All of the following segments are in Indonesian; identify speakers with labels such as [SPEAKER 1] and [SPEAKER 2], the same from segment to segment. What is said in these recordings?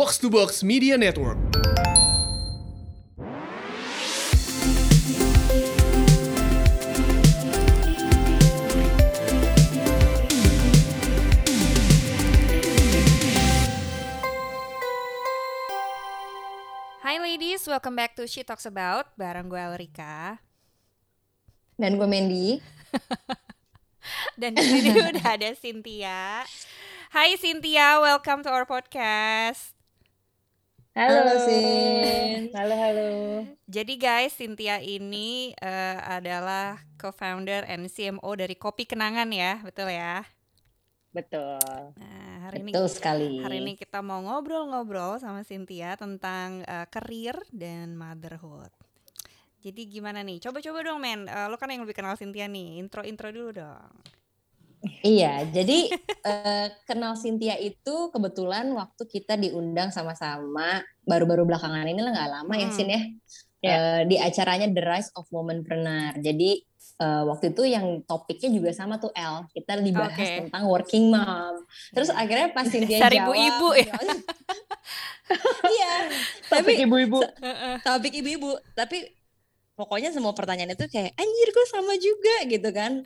[SPEAKER 1] Box to Box Media Network.
[SPEAKER 2] Hai ladies, welcome back to She Talks About bareng gue Elrika.
[SPEAKER 3] Dan gue Mandy.
[SPEAKER 2] Dan di sini udah ada Cynthia. Hai Cynthia, welcome to our podcast.
[SPEAKER 3] Halo,
[SPEAKER 4] Halo.
[SPEAKER 3] Sin.
[SPEAKER 4] Halo, halo.
[SPEAKER 2] Jadi guys, Cynthia ini eh, adalah co-founder and CMO dari Kopi Kenangan ya, betul ya?
[SPEAKER 4] Betul.
[SPEAKER 2] Nah, hari ini
[SPEAKER 3] Betul sekali.
[SPEAKER 2] hari ini kita mau ngobrol-ngobrol sama Cynthia tentang eh, career dan motherhood. Jadi gimana nih? Coba-coba dong men, Eh, lo kan yang lebih kenal Cynthia nih, intro-intro dulu dong.
[SPEAKER 3] Iya, jadi eh, kenal Cynthia itu kebetulan waktu kita diundang sama-sama baru-baru belakangan ini lah nggak lama ya
[SPEAKER 2] Hmm.
[SPEAKER 3] Sin ya.
[SPEAKER 4] Ya.
[SPEAKER 3] Eh, di acaranya The Rise of Womanpreneur. Jadi eh, waktu itu yang topiknya juga sama tuh L. Kita dibahas
[SPEAKER 2] Oke.
[SPEAKER 3] tentang working mom. Terus akhirnya pas Cynthia jawab,
[SPEAKER 2] ibu-ibu ya.
[SPEAKER 3] Iya,
[SPEAKER 4] Tapi
[SPEAKER 3] tapi
[SPEAKER 4] ibu-ibu.
[SPEAKER 3] topik ibu-ibu. Tapi pokoknya semua pertanyaan itu kayak anjir gue sama juga gitu kan.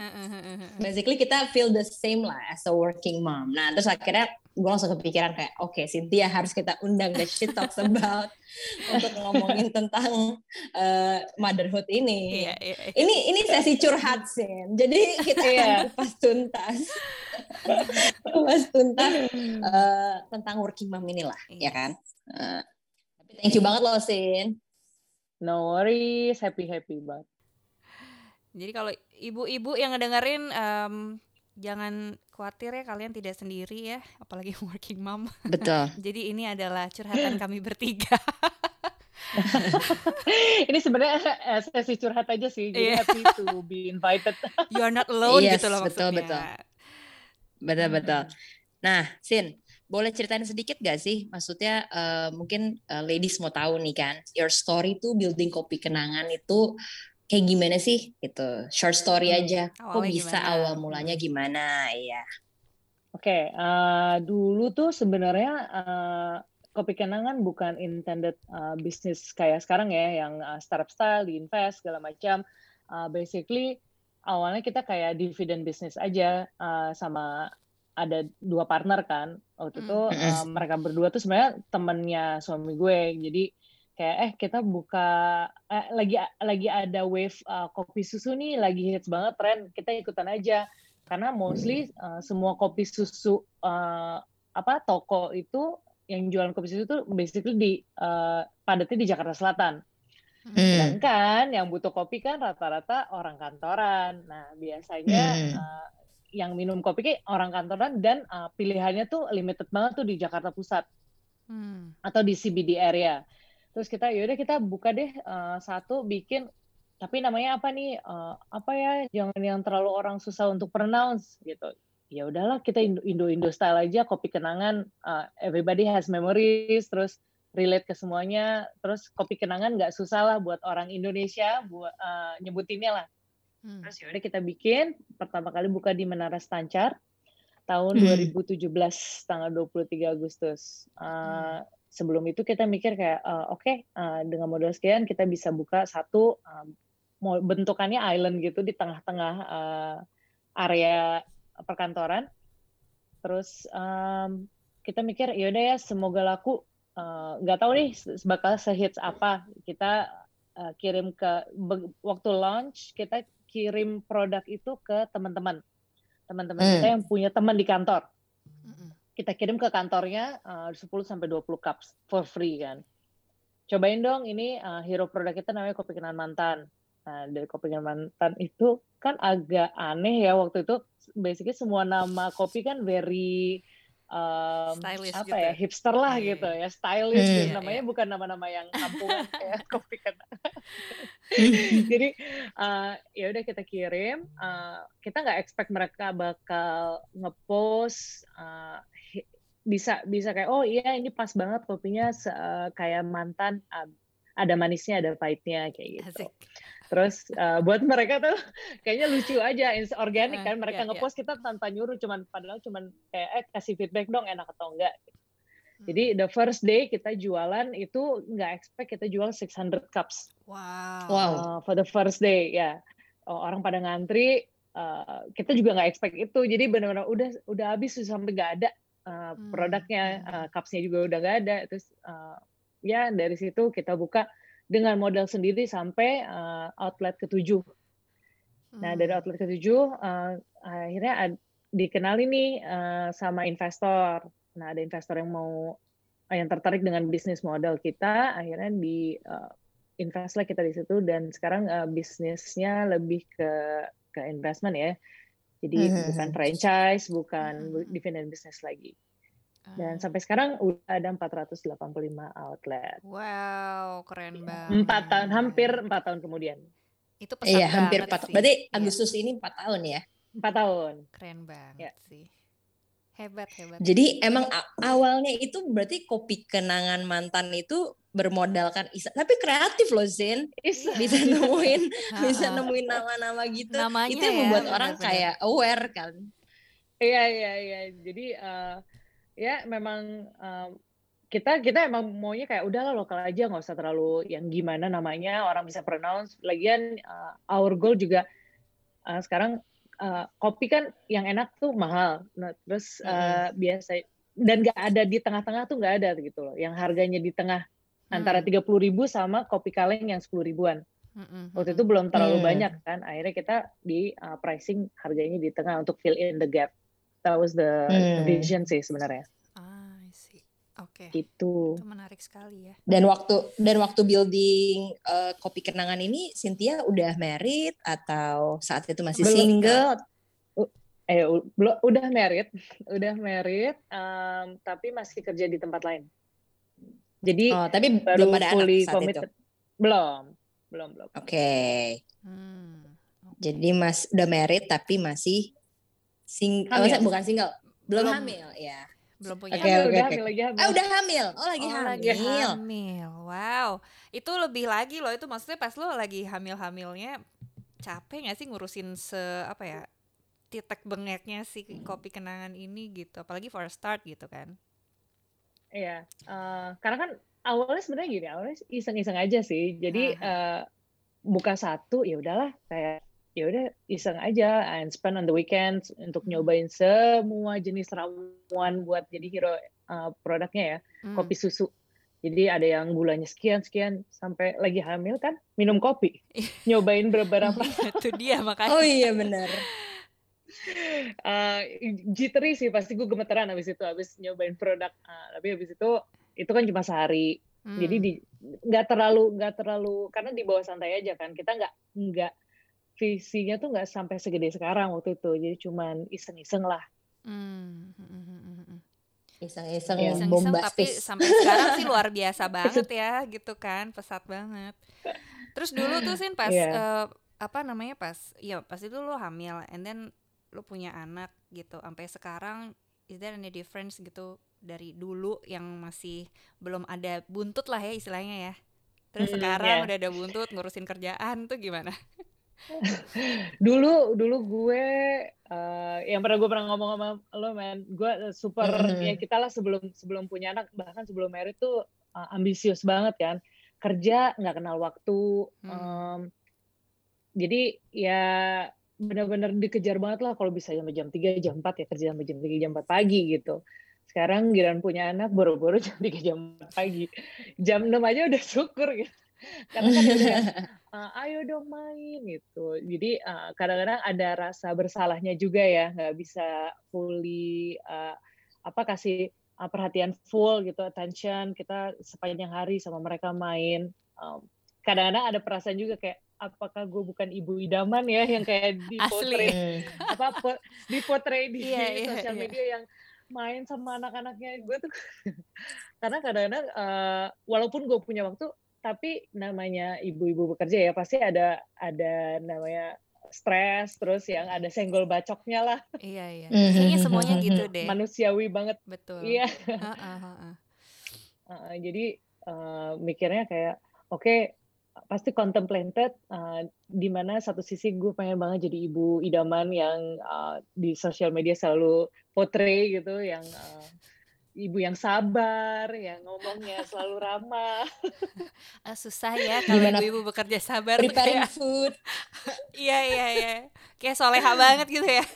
[SPEAKER 3] basically kita feel the same lah as a working mom. Nah terus akhirnya gue langsung kepikiran kayak oke Cynthia harus kita undang the shit talks about untuk ngomongin tentang uh, motherhood ini.
[SPEAKER 2] Iya, iya, iya.
[SPEAKER 3] Ini ini sesi curhat sih. Jadi kita
[SPEAKER 4] Iya.
[SPEAKER 3] akan kupas tuntas, kupas tuntas uh, tentang working mom inilah,
[SPEAKER 2] Iya.
[SPEAKER 3] ya kan. Uh, tapi thank you banget loh Sin.
[SPEAKER 4] No worries, happy-happy banget.
[SPEAKER 2] Jadi kalau ibu-ibu yang ngedengerin em, jangan khawatir ya kalian tidak sendiri ya, apalagi working mom.
[SPEAKER 3] Betul.
[SPEAKER 2] Jadi ini adalah curhatan kami bertiga.
[SPEAKER 4] Ini sebenarnya eh, sesi curhat aja sih, jadi
[SPEAKER 2] Iya.
[SPEAKER 4] happy to be invited.
[SPEAKER 2] You are not alone
[SPEAKER 3] Yes,
[SPEAKER 2] gitu loh
[SPEAKER 3] betul,
[SPEAKER 2] maksudnya.
[SPEAKER 3] betul. Betul betul. Nah, Sin, boleh ceritain sedikit gak sih? Maksudnya eh, mungkin eh, ladies mau tahu nih kan, your story tuh building kopi kenangan itu kayak gimana sih? Gitu, short story
[SPEAKER 4] Hmm,
[SPEAKER 3] aja. Kok
[SPEAKER 2] awalnya
[SPEAKER 3] bisa
[SPEAKER 2] gimana?
[SPEAKER 3] awal mulanya gimana? Iya.
[SPEAKER 4] Oke, eh, dulu tuh sebenarnya eh, Kopi Kenangan bukan intended eh, bisnis kayak sekarang ya, yang eh, startup style, diinvest segala macam. Eh, basically awalnya kita kayak dividend bisnis aja eh, sama ada dua partner kan. Waktu itu
[SPEAKER 3] Hmm.
[SPEAKER 4] eh, mereka berdua tuh sebenarnya temennya suami gue. Jadi kayak eh kita buka eh, lagi lagi ada wave eh, kopi susu nih lagi hits banget tren kita ikutan aja karena mostly uh, semua kopi susu uh, apa toko itu yang jualan kopi susu itu basically di uh, padatnya di Jakarta Selatan.
[SPEAKER 3] Hmm.
[SPEAKER 4] Sedangkan yang butuh kopi kan rata-rata orang kantoran. Nah biasanya
[SPEAKER 3] Hmm.
[SPEAKER 4] uh, yang minum kopi kayak orang kantoran dan uh, pilihannya tuh limited banget tuh di Jakarta Pusat
[SPEAKER 2] Hmm.
[SPEAKER 4] atau di CBD area. Terus kita yaudah kita buka deh uh, satu bikin tapi namanya apa nih Uh, apa ya jangan yang terlalu orang susah untuk pronounce gitu. Ya udahlah kita Indo Indo, Indo style aja kopi kenangan uh, everybody has memories terus relate ke semuanya terus kopi kenangan nggak susah lah buat orang Indonesia buat uh, nyebutinnya lah.
[SPEAKER 2] Hmm.
[SPEAKER 4] Terus yaudah kita bikin pertama kali buka di Menara Stancar tahun
[SPEAKER 3] Hmm.
[SPEAKER 4] 2017 tanggal 23 Agustus. Uh, sebelum itu kita mikir kayak uh, oke uh, dengan modal sekian kita bisa buka satu um, bentukannya island gitu di tengah-tengah uh, area perkantoran. Terus um, kita mikir yaudah ya semoga laku Uh, nggak tahu nih bakal sehits apa kita uh, kirim ke be- waktu launch kita kirim produk itu ke teman-teman teman-teman
[SPEAKER 3] Hmm.
[SPEAKER 4] kita yang punya teman di kantor kita kirim ke kantornya uh, 10 sampai 20 cups for free kan. Cobain dong ini uh, hero produk kita namanya kopi kenangan mantan. Nah, dari kopi kenangan mantan itu kan agak aneh ya waktu itu basically semua nama kopi kan very um,
[SPEAKER 2] Stylish
[SPEAKER 4] apa
[SPEAKER 2] gitu.
[SPEAKER 4] ya hipster lah
[SPEAKER 2] Iya,
[SPEAKER 4] gitu ya stylish
[SPEAKER 3] Hmm.
[SPEAKER 4] gitu. Namanya
[SPEAKER 2] iya.
[SPEAKER 4] bukan nama-nama yang kampungan kayak kopi kenangan jadi uh, ya udah kita kirim uh, kita nggak expect mereka bakal ngepost uh, bisa bisa kayak oh iya ini pas banget kopinya uh, kayak mantan uh, ada manisnya ada pahitnya kayak gitu
[SPEAKER 2] Asik.
[SPEAKER 4] Terus uh, buat mereka tuh kayaknya lucu aja ins- organik
[SPEAKER 2] Eh,
[SPEAKER 4] kan mereka
[SPEAKER 2] iya, iya.
[SPEAKER 4] ngepost kita tanpa nyuruh cuman padahal cuman kayak eh kasih feedback dong enak atau enggak Jadi the first day kita jualan itu nggak expect kita jual 600 cups.
[SPEAKER 2] Wow.
[SPEAKER 3] Wow.
[SPEAKER 4] Uh, for the first day ya. Yeah. Oh, orang pada ngantri, uh, kita juga nggak expect itu. Jadi benar-benar udah udah habis sampai nggak ada uh, produknya, uh, cupsnya juga udah nggak ada. Terus uh, ya dari situ kita buka dengan modal sendiri sampai uh, outlet ketujuh. Nah dari outlet ketujuh uh, akhirnya dikenal ini uh, sama investor. Nah, ada investor yang mau yang tertarik dengan bisnis model kita, akhirnya di uh, invest lah kita di situ dan sekarang uh, bisnisnya lebih ke ke investment ya. Jadi mm -hmm. bukan franchise, bukan mm -hmm. dividend business lagi. Dan sampai sekarang udah ada 485 outlet.
[SPEAKER 2] Wow, keren banget.
[SPEAKER 4] Empat tahun, hampir empat tahun kemudian.
[SPEAKER 2] Itu pesat
[SPEAKER 3] Iya, hampir empat. Berarti iya. Agustus ya. ini empat tahun ya?
[SPEAKER 4] Empat tahun.
[SPEAKER 2] Keren banget ya. sih. Hebat, hebat.
[SPEAKER 3] Jadi emang awalnya itu berarti kopi kenangan mantan itu bermodalkan Isa. Tapi kreatif loh Zin. Isa. Bisa nemuin bisa nemuin nama-nama gitu. Namanya itu yang ya, membuat orang benar. kayak aware kan.
[SPEAKER 4] Iya, iya, iya. Jadi uh, ya memang uh, kita kita emang maunya kayak udahlah lokal aja nggak usah terlalu yang gimana namanya orang bisa pronounce. Lagian uh, our goal juga uh, sekarang uh, kopi kan yang enak tuh mahal. Nah, terus uh, mm. biasa dan nggak ada di tengah-tengah tuh nggak ada gitu loh. Yang harganya di tengah mm. antara tiga puluh ribu sama kopi kaleng yang sepuluh ribuan. Mm-hmm. Waktu itu belum terlalu mm. banyak kan. Akhirnya kita di uh, pricing harganya di tengah untuk fill in the gap. That was the mm. vision sih sebenarnya.
[SPEAKER 2] Oke.
[SPEAKER 4] Okay. Itu.
[SPEAKER 2] Itu menarik sekali ya.
[SPEAKER 3] Dan waktu dan waktu building uh, kopi kenangan ini Cynthia udah married atau saat itu masih belum, single?
[SPEAKER 4] Uh, eh belum udah married, udah married um, tapi masih kerja di tempat lain. Jadi
[SPEAKER 3] oh, tapi baru belum ada fully anak saat committed. itu.
[SPEAKER 4] Belum. Belum, belum.
[SPEAKER 3] Oke. Okay. Hmm. Jadi Mas udah married tapi masih sing hamil. Oh, bukan single. Belum, belum hamil ya
[SPEAKER 2] belum punya
[SPEAKER 3] okay, okay, udah okay. hamil lagi hamil. Ah, udah hamil. Oh, lagi
[SPEAKER 2] oh,
[SPEAKER 3] hamil.
[SPEAKER 2] Lagi hamil. Wow. Itu lebih lagi loh itu maksudnya pas lo lagi hamil-hamilnya capek gak sih ngurusin se apa ya? titik bengeknya si kopi kenangan ini gitu. Apalagi for a start gitu kan.
[SPEAKER 4] Iya. Uh, karena kan awalnya sebenarnya gini, awalnya iseng-iseng aja sih. Jadi uh, buka satu ya udahlah kayak ya udah iseng aja and spend on the weekends untuk hmm. nyobain semua jenis ramuan buat jadi hero uh, produknya ya hmm. kopi susu. Jadi ada yang gulanya sekian sekian sampai lagi hamil kan minum kopi. Nyobain beberapa.
[SPEAKER 2] Itu dia makanya.
[SPEAKER 3] Oh iya benar.
[SPEAKER 4] Uh, jittery sih pasti gue gemeteran abis itu abis nyobain produk uh, tapi abis itu itu kan cuma sehari. Hmm. jadi di nggak terlalu nggak terlalu karena di bawah santai aja kan kita nggak nggak visinya tuh nggak sampai segede sekarang waktu itu. Jadi cuman iseng-iseng lah.
[SPEAKER 3] Hmm, hmm, hmm, iseng-iseng
[SPEAKER 2] ya. iseng bombastis tapi sampai sekarang sih luar biasa banget ya gitu kan. Pesat banget. Terus dulu tuh sih pas yeah. Iya. uh, apa namanya pas ya pas itu lo hamil and then lo punya anak gitu. Sampai sekarang is there any difference gitu dari dulu yang masih belum ada buntut lah ya istilahnya ya? Terus hmm, sekarang yeah. udah ada buntut ngurusin kerjaan tuh gimana
[SPEAKER 4] dulu dulu gue uh, yang pernah gue pernah ngomong sama lo man gue super mm. ya kita lah sebelum sebelum punya anak bahkan sebelum married tuh uh, ambisius banget kan kerja nggak kenal waktu mm. um, jadi ya benar-benar dikejar banget lah kalau bisa jam jam tiga jam empat ya kerja sampai jam tiga jam empat pagi gitu sekarang giran punya anak boro-boro jam tiga jam pagi jam enam aja udah syukur gitu karena kan udah uh, ayo dong main gitu. Jadi uh, kadang-kadang ada rasa bersalahnya juga ya nggak bisa fully uh, apa kasih uh, perhatian full gitu attention kita sepanjang hari sama mereka main. Um, kadang-kadang ada perasaan juga kayak apakah gue bukan ibu idaman ya yang kayak di potret apa po, di potret di yeah, yeah, sosial yeah. media yang main sama anak-anaknya. Gue tuh karena kadang-kadang uh, walaupun gue punya waktu tapi namanya ibu-ibu bekerja ya pasti ada ada namanya stres terus yang ada senggol bacoknya lah.
[SPEAKER 2] Iya iya. Kayaknya semuanya gitu deh.
[SPEAKER 4] Manusiawi banget.
[SPEAKER 2] Betul.
[SPEAKER 4] Iya. Uh, uh, uh, uh. Uh, jadi uh, mikirnya kayak oke okay, pasti contemplated uh, di mana satu sisi gue pengen banget jadi ibu idaman yang uh, di sosial media selalu portray gitu yang uh, ibu yang sabar, yang ngomongnya selalu ramah.
[SPEAKER 2] ah, susah ya kalau ibu-ibu bekerja sabar
[SPEAKER 3] preparing kayak, food.
[SPEAKER 2] iya iya iya. Kayak soleha banget gitu ya.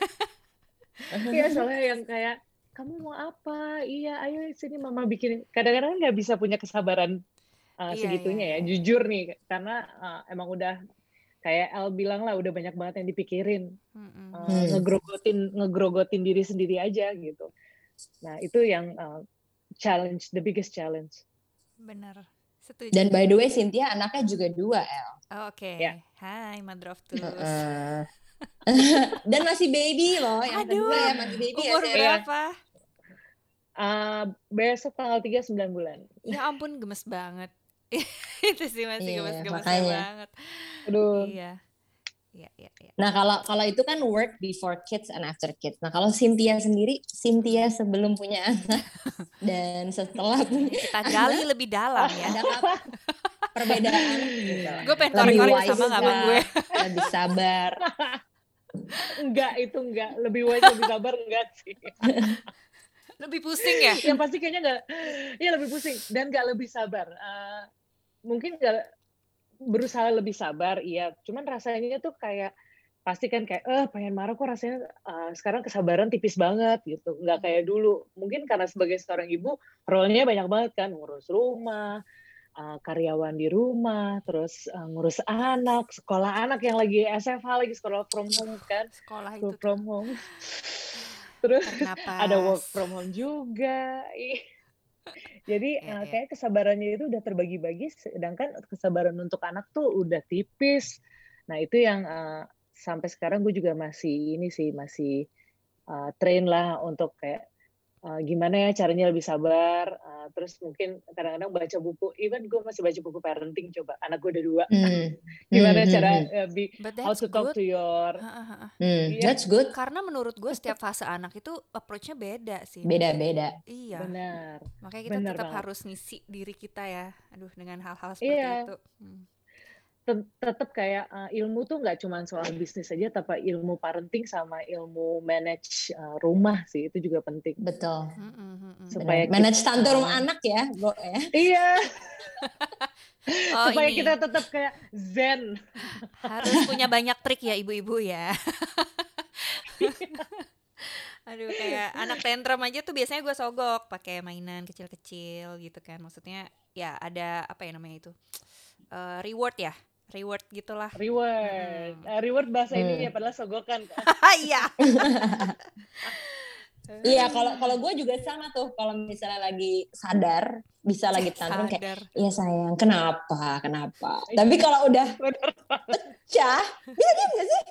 [SPEAKER 4] Iya soleha yang kayak kamu mau apa? Iya, ayo sini mama bikin. Kadang-kadang nggak bisa punya kesabaran uh, iya, segitunya iya. ya. Iya. Jujur nih, karena uh, emang udah kayak El bilang lah udah banyak banget yang dipikirin. Mm-hmm. Uh, ngegrogotin ngegrogotin diri sendiri aja gitu. Nah, itu yang uh, challenge, the biggest challenge.
[SPEAKER 2] Benar.
[SPEAKER 3] Setuju. Dan by the way, Cynthia anaknya juga dua, El.
[SPEAKER 2] Oh, Oke. Okay. Ya. Yeah. Hai, Mother of Two. Uh,
[SPEAKER 3] dan masih baby loh, yang Aduh, kedua ya masih baby
[SPEAKER 2] umur ya. berapa?
[SPEAKER 4] Uh, besok tanggal 3 9 bulan.
[SPEAKER 2] Ya ampun, gemes banget. itu sih masih iya, gemes-gemes banget.
[SPEAKER 3] Aduh. Iya. Iya, iya, iya. Nah, kalau kalau itu kan work before kids and after kids. Nah, kalau Cynthia sendiri, Cynthia sebelum punya anak dan setelah punya
[SPEAKER 2] kita gali lebih dalam ya. Ada apa?
[SPEAKER 3] Perbedaan gitu.
[SPEAKER 2] Gue pengen korek-korek sama gak sama gue.
[SPEAKER 3] Lebih sabar.
[SPEAKER 4] enggak, itu enggak. Lebih wise, lebih sabar enggak sih.
[SPEAKER 2] lebih pusing ya?
[SPEAKER 4] Yang pasti kayaknya enggak. Iya, lebih pusing dan enggak lebih sabar. Uh, mungkin enggak berusaha lebih sabar, iya. Cuman rasanya tuh kayak pasti kan kayak eh pengen marah kok rasanya uh, sekarang kesabaran tipis banget gitu. Nggak kayak dulu. Mungkin karena sebagai seorang ibu role-nya banyak banget kan. Ngurus rumah uh, karyawan di rumah terus uh, ngurus anak sekolah anak yang lagi SFH lagi sekolah from home kan.
[SPEAKER 2] Sekolah itu
[SPEAKER 4] from home. Terus ada work from home juga jadi ya, uh, kayak kesabarannya itu udah terbagi-bagi, sedangkan kesabaran untuk anak tuh udah tipis. Nah itu yang uh, sampai sekarang gue juga masih ini sih masih uh, train lah untuk kayak uh, gimana ya caranya lebih sabar. Uh, terus mungkin kadang-kadang baca buku, even gue masih baca buku parenting coba. Anak gue udah dua. Mm. gimana mm, cara uh, be, how to talk good. to your.
[SPEAKER 3] Mm, yeah. That's good.
[SPEAKER 2] Karena menurut gue setiap fase anak itu approach-nya beda sih.
[SPEAKER 3] Beda-beda.
[SPEAKER 2] Iya.
[SPEAKER 4] Benar.
[SPEAKER 2] Makanya kita Benar tetap banget. harus ngisi diri kita ya. Aduh dengan hal-hal seperti yeah. itu. Hmm
[SPEAKER 4] tetap kayak uh, ilmu tuh nggak cuma soal bisnis aja, tapi ilmu parenting sama ilmu manage uh, rumah sih itu juga penting.
[SPEAKER 3] Betul. Supaya manage tante rumah anak ya, Go, ya.
[SPEAKER 4] Iya. oh, Supaya ini. kita tetap kayak zen.
[SPEAKER 2] Harus punya banyak trik ya ibu-ibu ya. Aduh kayak anak tantrum aja tuh biasanya gue sogok pakai mainan kecil-kecil gitu kan. Maksudnya ya ada apa ya namanya itu? Uh, reward ya reward gitulah.
[SPEAKER 4] Reward. Hmm. uh, reward bahasa hmm. ini ya padahal sogokan kan.
[SPEAKER 2] Iya.
[SPEAKER 3] Iya kalau kalau gue juga sama tuh. Kalau misalnya lagi sadar bisa lagi tantrum kayak iya sayang kenapa kenapa? Tapi kalau udah pecah bisa diam gak sih?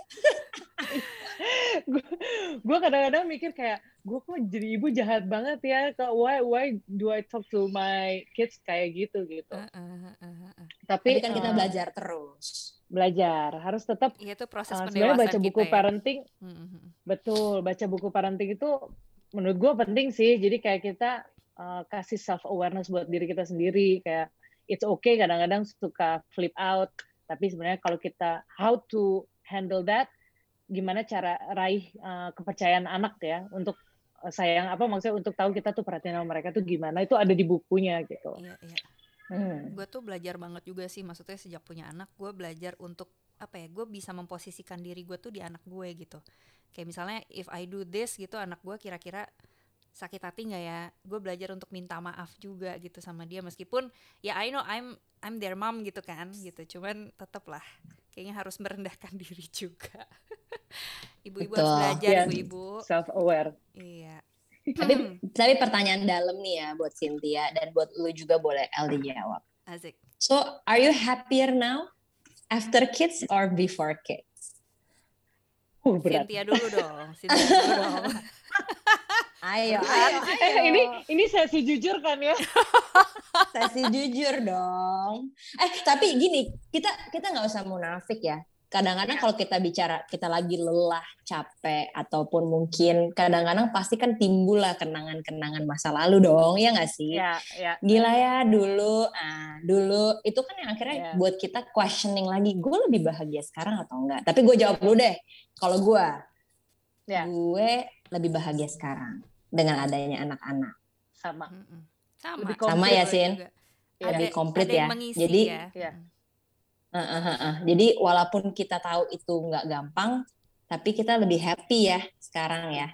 [SPEAKER 4] Gue kadang-kadang mikir kayak gue kok jadi ibu jahat banget ya kok why why do I talk to my kids kayak gitu gitu. Uh, uh,
[SPEAKER 3] uh, uh, uh. tapi, kan uh, kita belajar terus.
[SPEAKER 4] belajar. Harus tetap
[SPEAKER 2] iya, itu proses uh, sebenarnya
[SPEAKER 4] baca buku ya. parenting mm-hmm. betul baca buku parenting itu menurut gue penting sih. Jadi kayak kita uh, kasih self awareness buat diri kita sendiri. Kayak it's okay kadang-kadang suka flip out. Tapi sebenarnya kalau kita how to handle that gimana cara raih uh, kepercayaan anak ya untuk uh, sayang apa maksudnya untuk tahu kita tuh perhatian sama mereka tuh gimana itu ada di bukunya gitu. Iya, iya.
[SPEAKER 2] Hmm. Gue tuh belajar banget juga sih, maksudnya sejak punya anak, gue belajar untuk apa ya, gue bisa memposisikan diri gue tuh di anak gue gitu. Kayak misalnya, if I do this gitu, anak gue kira-kira sakit hati nggak ya? Gue belajar untuk minta maaf juga gitu sama dia, meskipun ya I know I'm I'm their mom gitu kan, gitu. Cuman tetep lah, kayaknya harus merendahkan diri juga. Ibu-ibu harus belajar, yeah. ibu-ibu.
[SPEAKER 4] Self aware.
[SPEAKER 2] Iya
[SPEAKER 3] tapi tapi pertanyaan dalam nih ya buat Cynthia dan buat lu juga boleh LD jawab.
[SPEAKER 2] Asik.
[SPEAKER 3] So, are you happier now after kids or before kids?
[SPEAKER 2] Uh, berat. Cynthia dulu dong. Cynthia dulu dong.
[SPEAKER 3] ayo, ayo,
[SPEAKER 4] ayo. Eh, ini ini sesi jujur kan ya?
[SPEAKER 3] sesi jujur dong. Eh, tapi gini, kita kita nggak usah munafik ya kadang-kadang ya. kalau kita bicara kita lagi lelah, capek ataupun mungkin kadang-kadang pasti kan timbul lah kenangan-kenangan masa lalu dong, ya nggak sih?
[SPEAKER 4] Ya, ya.
[SPEAKER 3] Gila ya dulu, ah dulu itu kan yang akhirnya ya. buat kita questioning lagi, gue lebih bahagia sekarang atau enggak? Tapi gue jawab dulu deh, kalau gue, ya. gue lebih bahagia sekarang dengan adanya anak-anak.
[SPEAKER 4] sama.
[SPEAKER 2] Sama.
[SPEAKER 3] Lebih sama ya, Sin. Ya. Lebih komplit ya. Jadi ya. ya. Uh, uh, uh, uh. Jadi walaupun kita tahu itu nggak gampang, tapi kita lebih happy ya sekarang ya.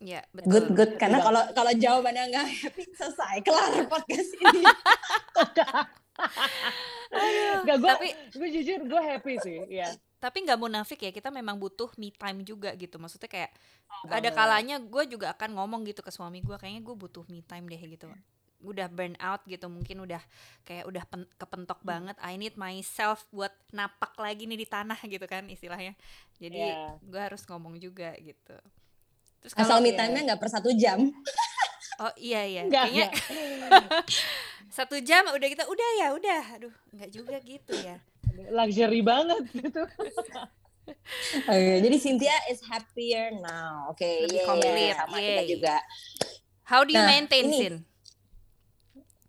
[SPEAKER 2] Ya, betul.
[SPEAKER 3] Good, good. Karena kalau kalau jawabannya nggak happy, selesai kelar podcast ini.
[SPEAKER 4] Gak gue, tapi gue jujur gue happy sih, ya.
[SPEAKER 2] Tapi nggak munafik ya, kita memang butuh me time juga gitu. Maksudnya kayak oh, ada kalanya gue juga akan ngomong gitu ke suami gue, kayaknya gue butuh me time deh gitu. Udah burn out gitu, mungkin udah kayak udah pen, kepentok hmm. banget. I need myself buat napak lagi nih di tanah gitu kan istilahnya. Jadi yeah. gue harus ngomong juga gitu.
[SPEAKER 3] Terus Asal me time-nya nggak per satu jam.
[SPEAKER 2] Oh iya iya. Enggak, Kayaknya satu jam udah kita udah ya udah. Aduh nggak juga gitu ya.
[SPEAKER 4] Luxury banget gitu.
[SPEAKER 3] Oke, okay, jadi Cynthia is happier now. Oke, okay, lebih yeah, komplit. Sama Yay. kita juga.
[SPEAKER 2] How do you nah, maintain ini, Sin?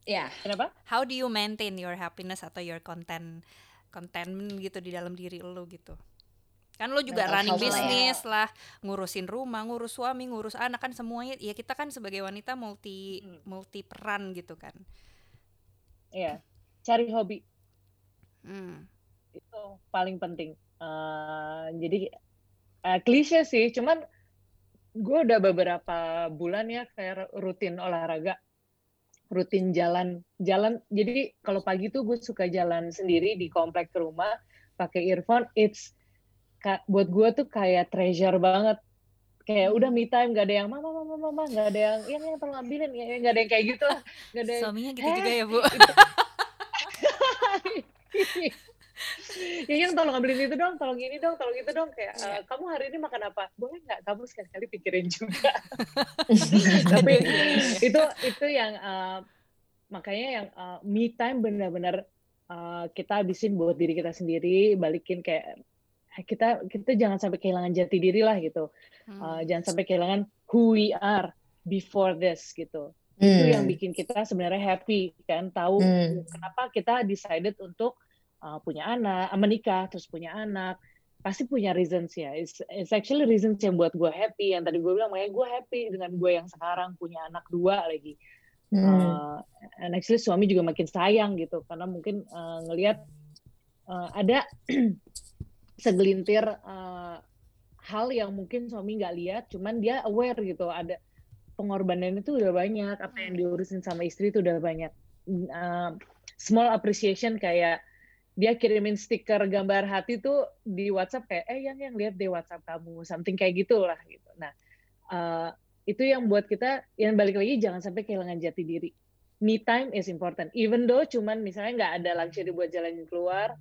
[SPEAKER 3] Ya. Yeah.
[SPEAKER 4] Kenapa?
[SPEAKER 2] How do you maintain your happiness atau your content contentment gitu di dalam diri lo gitu? kan lo juga Mental running bisnis lah, ya. lah ngurusin rumah ngurus suami ngurus anak kan semuanya ya kita kan sebagai wanita multi hmm. multi peran gitu kan
[SPEAKER 4] iya. Cari hobi. Hmm. itu paling penting. Uh, jadi uh, klise sih. Cuman gue udah beberapa bulan ya kayak rutin olahraga. Rutin jalan jalan. Jadi kalau pagi tuh gue suka jalan sendiri di komplek rumah pakai earphone. It's buat gue tuh kayak treasure banget kayak udah me time gak ada yang mama mama mama gak ada yang yang yang tolong ambilin ya gak ada yang kayak gitu lah gak ada
[SPEAKER 2] yang, suaminya gitu eh, juga ya bu.
[SPEAKER 4] Ya yang tolong ambilin itu dong tolong ini dong tolong itu dong kayak e, kamu hari ini makan apa? Boleh nggak kamu sekali-kali pikirin juga? Tapi itu itu yang uh, makanya yang uh, me time benar-benar uh, kita habisin buat diri kita sendiri balikin kayak kita kita jangan sampai kehilangan jati diri lah gitu hmm. uh, jangan sampai kehilangan who we are before this gitu hmm. itu yang bikin kita sebenarnya happy kan tahu hmm. kenapa kita decided untuk uh, punya anak menikah terus punya anak pasti punya reasons ya it's, it's actually reasons yang buat gue happy yang tadi gue bilang makanya gue happy dengan gue yang sekarang punya anak dua lagi hmm. uh, and actually suami juga makin sayang gitu karena mungkin uh, ngelihat uh, ada segelintir uh, hal yang mungkin suami nggak lihat, cuman dia aware gitu ada pengorbanan itu udah banyak, apa yang diurusin sama istri itu udah banyak. Uh, small appreciation kayak dia kirimin stiker gambar hati tuh di WhatsApp kayak eh yang yang lihat di WhatsApp kamu, something kayak gitulah gitu. Nah uh, itu yang buat kita yang balik lagi jangan sampai kehilangan jati diri. Me time is important. Even though cuman misalnya nggak ada luxury buat jalan keluar,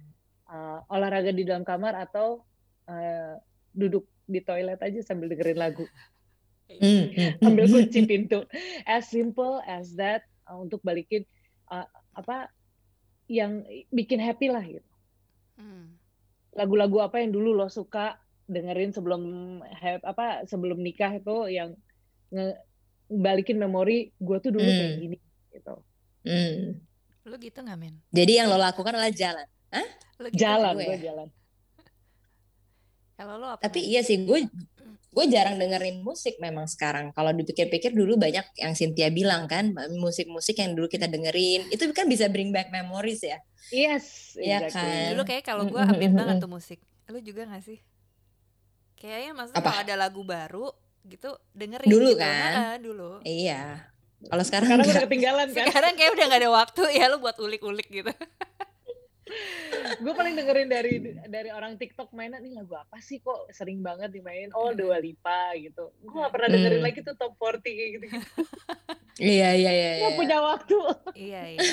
[SPEAKER 4] uh, olahraga di dalam kamar atau uh, duduk di toilet aja sambil dengerin lagu. Mm. Ambil kunci pintu. As simple as that uh, untuk balikin uh, apa yang bikin happy lah gitu. Hmm. Lagu-lagu apa yang dulu lo suka dengerin sebelum have, apa sebelum nikah itu yang nge, balikin memori gue tuh dulu mm. kayak gini gitu.
[SPEAKER 2] Mm. Lo gitu nggak men?
[SPEAKER 3] Jadi yang lo lakukan adalah jalan. Hah?
[SPEAKER 4] Gitu jalan, gue, ya? jalan.
[SPEAKER 2] Kalau lo apa?
[SPEAKER 3] Tapi iya sih, gue gue jarang dengerin musik memang sekarang. Kalau dipikir-pikir dulu banyak yang Cynthia bilang kan, musik-musik yang dulu kita dengerin, itu kan bisa bring back memories ya.
[SPEAKER 4] Yes,
[SPEAKER 3] iya exactly. kan.
[SPEAKER 2] Dulu kayak kalau gue update banget tuh musik. Lo juga gak sih? Kayaknya maksudnya kalau ada lagu baru gitu dengerin
[SPEAKER 3] dulu
[SPEAKER 2] gitu.
[SPEAKER 3] kan
[SPEAKER 2] nah, dulu
[SPEAKER 3] iya kalau sekarang
[SPEAKER 4] sekarang udah ketinggalan
[SPEAKER 2] kan sekarang kayak udah gak ada waktu ya lo buat ulik-ulik gitu
[SPEAKER 4] gue paling dengerin dari dari orang TikTok mainan nih lagu apa sih kok sering banget dimainin oh Dua Lipa gitu gue gak pernah dengerin hmm. lagi tuh top 40 kayak gitu, -gitu.
[SPEAKER 3] iya iya iya
[SPEAKER 4] gak iya. punya waktu
[SPEAKER 2] iya iya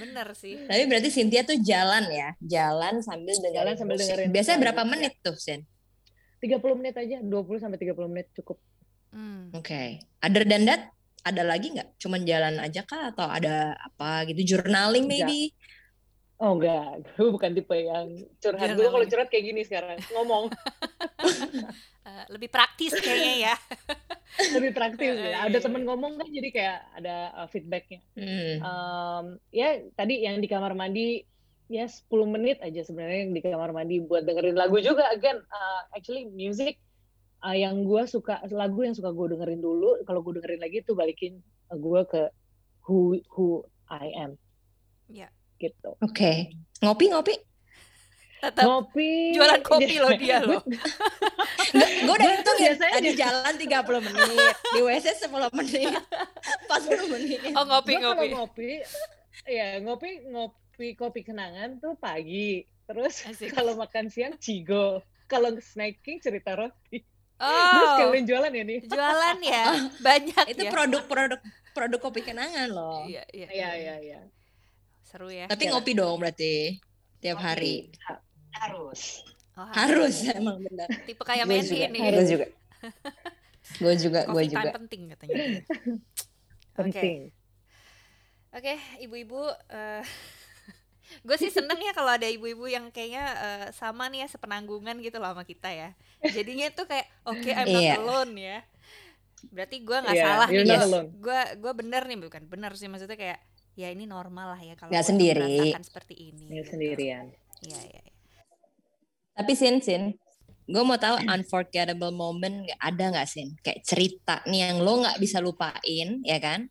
[SPEAKER 2] bener sih
[SPEAKER 3] tapi berarti Cynthia tuh jalan ya jalan sambil dengerin jalan sambil musik. dengerin biasanya berapa menit tuh Sin
[SPEAKER 4] 30 menit aja 20 sampai 30 menit cukup
[SPEAKER 3] hmm. oke okay. other than that ada lagi nggak? Cuman jalan aja kah atau ada apa gitu? Journaling maybe?
[SPEAKER 4] Oh enggak, gue bukan tipe yang curhat. Gue kalau curhat kayak gini sekarang, ngomong.
[SPEAKER 2] uh, lebih praktis kayaknya ya.
[SPEAKER 4] lebih praktis ya. Ada temen ngomong kan jadi kayak ada uh, feedbacknya. Hmm. Um, ya tadi yang di kamar mandi ya 10 menit aja sebenarnya yang di kamar mandi buat dengerin lagu juga. Again, uh, actually music uh, yang gue suka lagu yang suka gue dengerin dulu. Kalau gue dengerin lagi tuh balikin gue ke who who I am.
[SPEAKER 2] Ya.
[SPEAKER 4] Gitu.
[SPEAKER 3] Oke. Okay. Ngopi ngopi?
[SPEAKER 2] Tetap ngopi. Jualan kopi loh dia loh.
[SPEAKER 3] gue udah hitung ya tadi jalan 30 menit, di WC 10 menit, 40 menit.
[SPEAKER 2] Oh ngopi gua ngopi.
[SPEAKER 4] ngopi, ya ngopi ngopi kopi kenangan tuh pagi. Terus kalau makan siang cigo. Kalau snacking cerita roti. Oh. Terus kalian jualan ya nih?
[SPEAKER 2] Jualan ya, banyak
[SPEAKER 3] Itu
[SPEAKER 2] ya.
[SPEAKER 3] produk-produk produk kopi kenangan loh.
[SPEAKER 2] Iya, iya.
[SPEAKER 4] Iya, iya, iya.
[SPEAKER 2] Seru ya.
[SPEAKER 3] Tapi ya. ngopi dong berarti tiap hari.
[SPEAKER 4] Harus.
[SPEAKER 3] Oh, harus. harus emang benar.
[SPEAKER 2] Tipe kayak Mandy ini.
[SPEAKER 3] Gue juga. gue juga, gue juga.
[SPEAKER 2] penting katanya.
[SPEAKER 4] penting.
[SPEAKER 2] Oke, okay, ibu-ibu uh, gue sih seneng ya kalau ada ibu-ibu yang kayaknya uh, sama nih ya sepenanggungan gitu loh sama kita ya jadinya tuh kayak oke okay, I'm not yeah. alone ya berarti gue nggak yeah, salah nih gue gue bener nih bukan bener sih maksudnya kayak ya ini normal lah ya kalau
[SPEAKER 3] nggak sendiri
[SPEAKER 2] seperti ini
[SPEAKER 4] nggak gitu. sendirian
[SPEAKER 2] iya iya ya.
[SPEAKER 3] tapi sin sin gue mau tahu unforgettable moment ada nggak sin kayak cerita nih yang lo nggak bisa lupain ya kan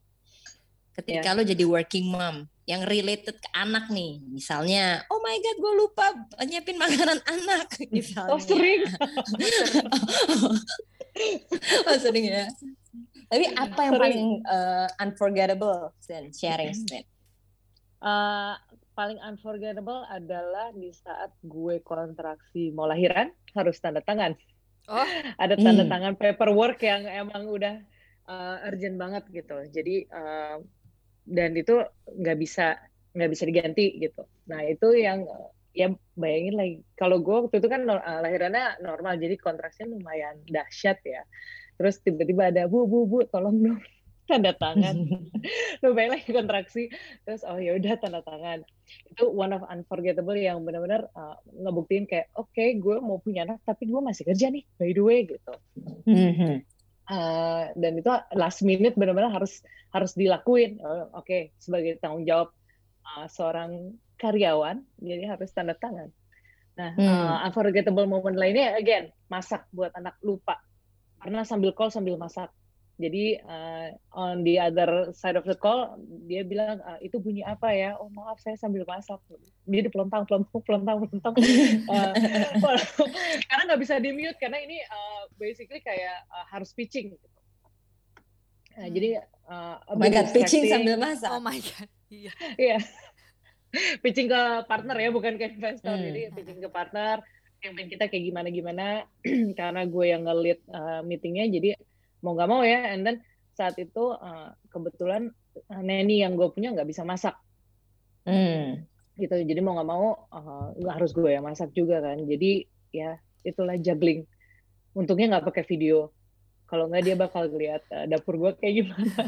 [SPEAKER 3] ketika yeah. lo jadi working mom yang related ke anak nih. Misalnya, oh my god, gue lupa nyiapin makanan anak. Misalnya.
[SPEAKER 4] Oh sering.
[SPEAKER 3] oh sering ya. Tapi apa yang paling uh, unforgettable, Sen? Sharing, Sen?
[SPEAKER 4] Uh, paling unforgettable adalah di saat gue kontraksi mau lahiran harus tanda tangan. Oh. Ada tanda hmm. tangan paperwork yang emang udah uh, urgent banget gitu. Jadi uh, dan itu nggak bisa nggak bisa diganti gitu nah itu yang ya bayangin lagi kalau gue waktu itu kan uh, lahirannya normal jadi kontraksinya lumayan dahsyat ya terus tiba-tiba ada bu bu bu tolong dong tanda tangan lu bayangin lagi kontraksi terus oh ya udah tanda tangan itu one of unforgettable yang benar-benar uh, ngebuktiin kayak oke okay, gue mau punya anak tapi gue masih kerja nih by the way gitu mm-hmm. uh, dan itu last minute benar-benar harus harus dilakuin. Oh, Oke, okay. sebagai tanggung jawab uh, seorang karyawan, jadi harus tanda tangan. Nah, hmm. uh, unforgettable moment lainnya, again, masak buat anak lupa. Karena sambil call sambil masak. Jadi uh, on the other side of the call, dia bilang uh, itu bunyi apa ya? Oh maaf saya sambil masak. Jadi pelontang, pelontang, pelontang, pelontang. uh, karena nggak bisa di mute karena ini uh, basically kayak uh, harus pitching. Gitu. Nah, hmm. jadi uh,
[SPEAKER 3] oh my god, pitching sambil masak.
[SPEAKER 2] Oh my god. Iya.
[SPEAKER 4] Iya. pitching ke partner ya, bukan ke investor. Hmm. Jadi pitching ke partner, campaign kita kayak gimana gimana karena gue yang nge-lead uh, meetingnya jadi mau nggak mau ya and then saat itu uh, kebetulan uh, nanny yang gue punya nggak bisa masak hmm. gitu jadi mau nggak mau uh, harus gue yang masak juga kan jadi ya itulah juggling untungnya nggak pakai video kalau nggak dia bakal lihat uh, dapur gue kayak gimana.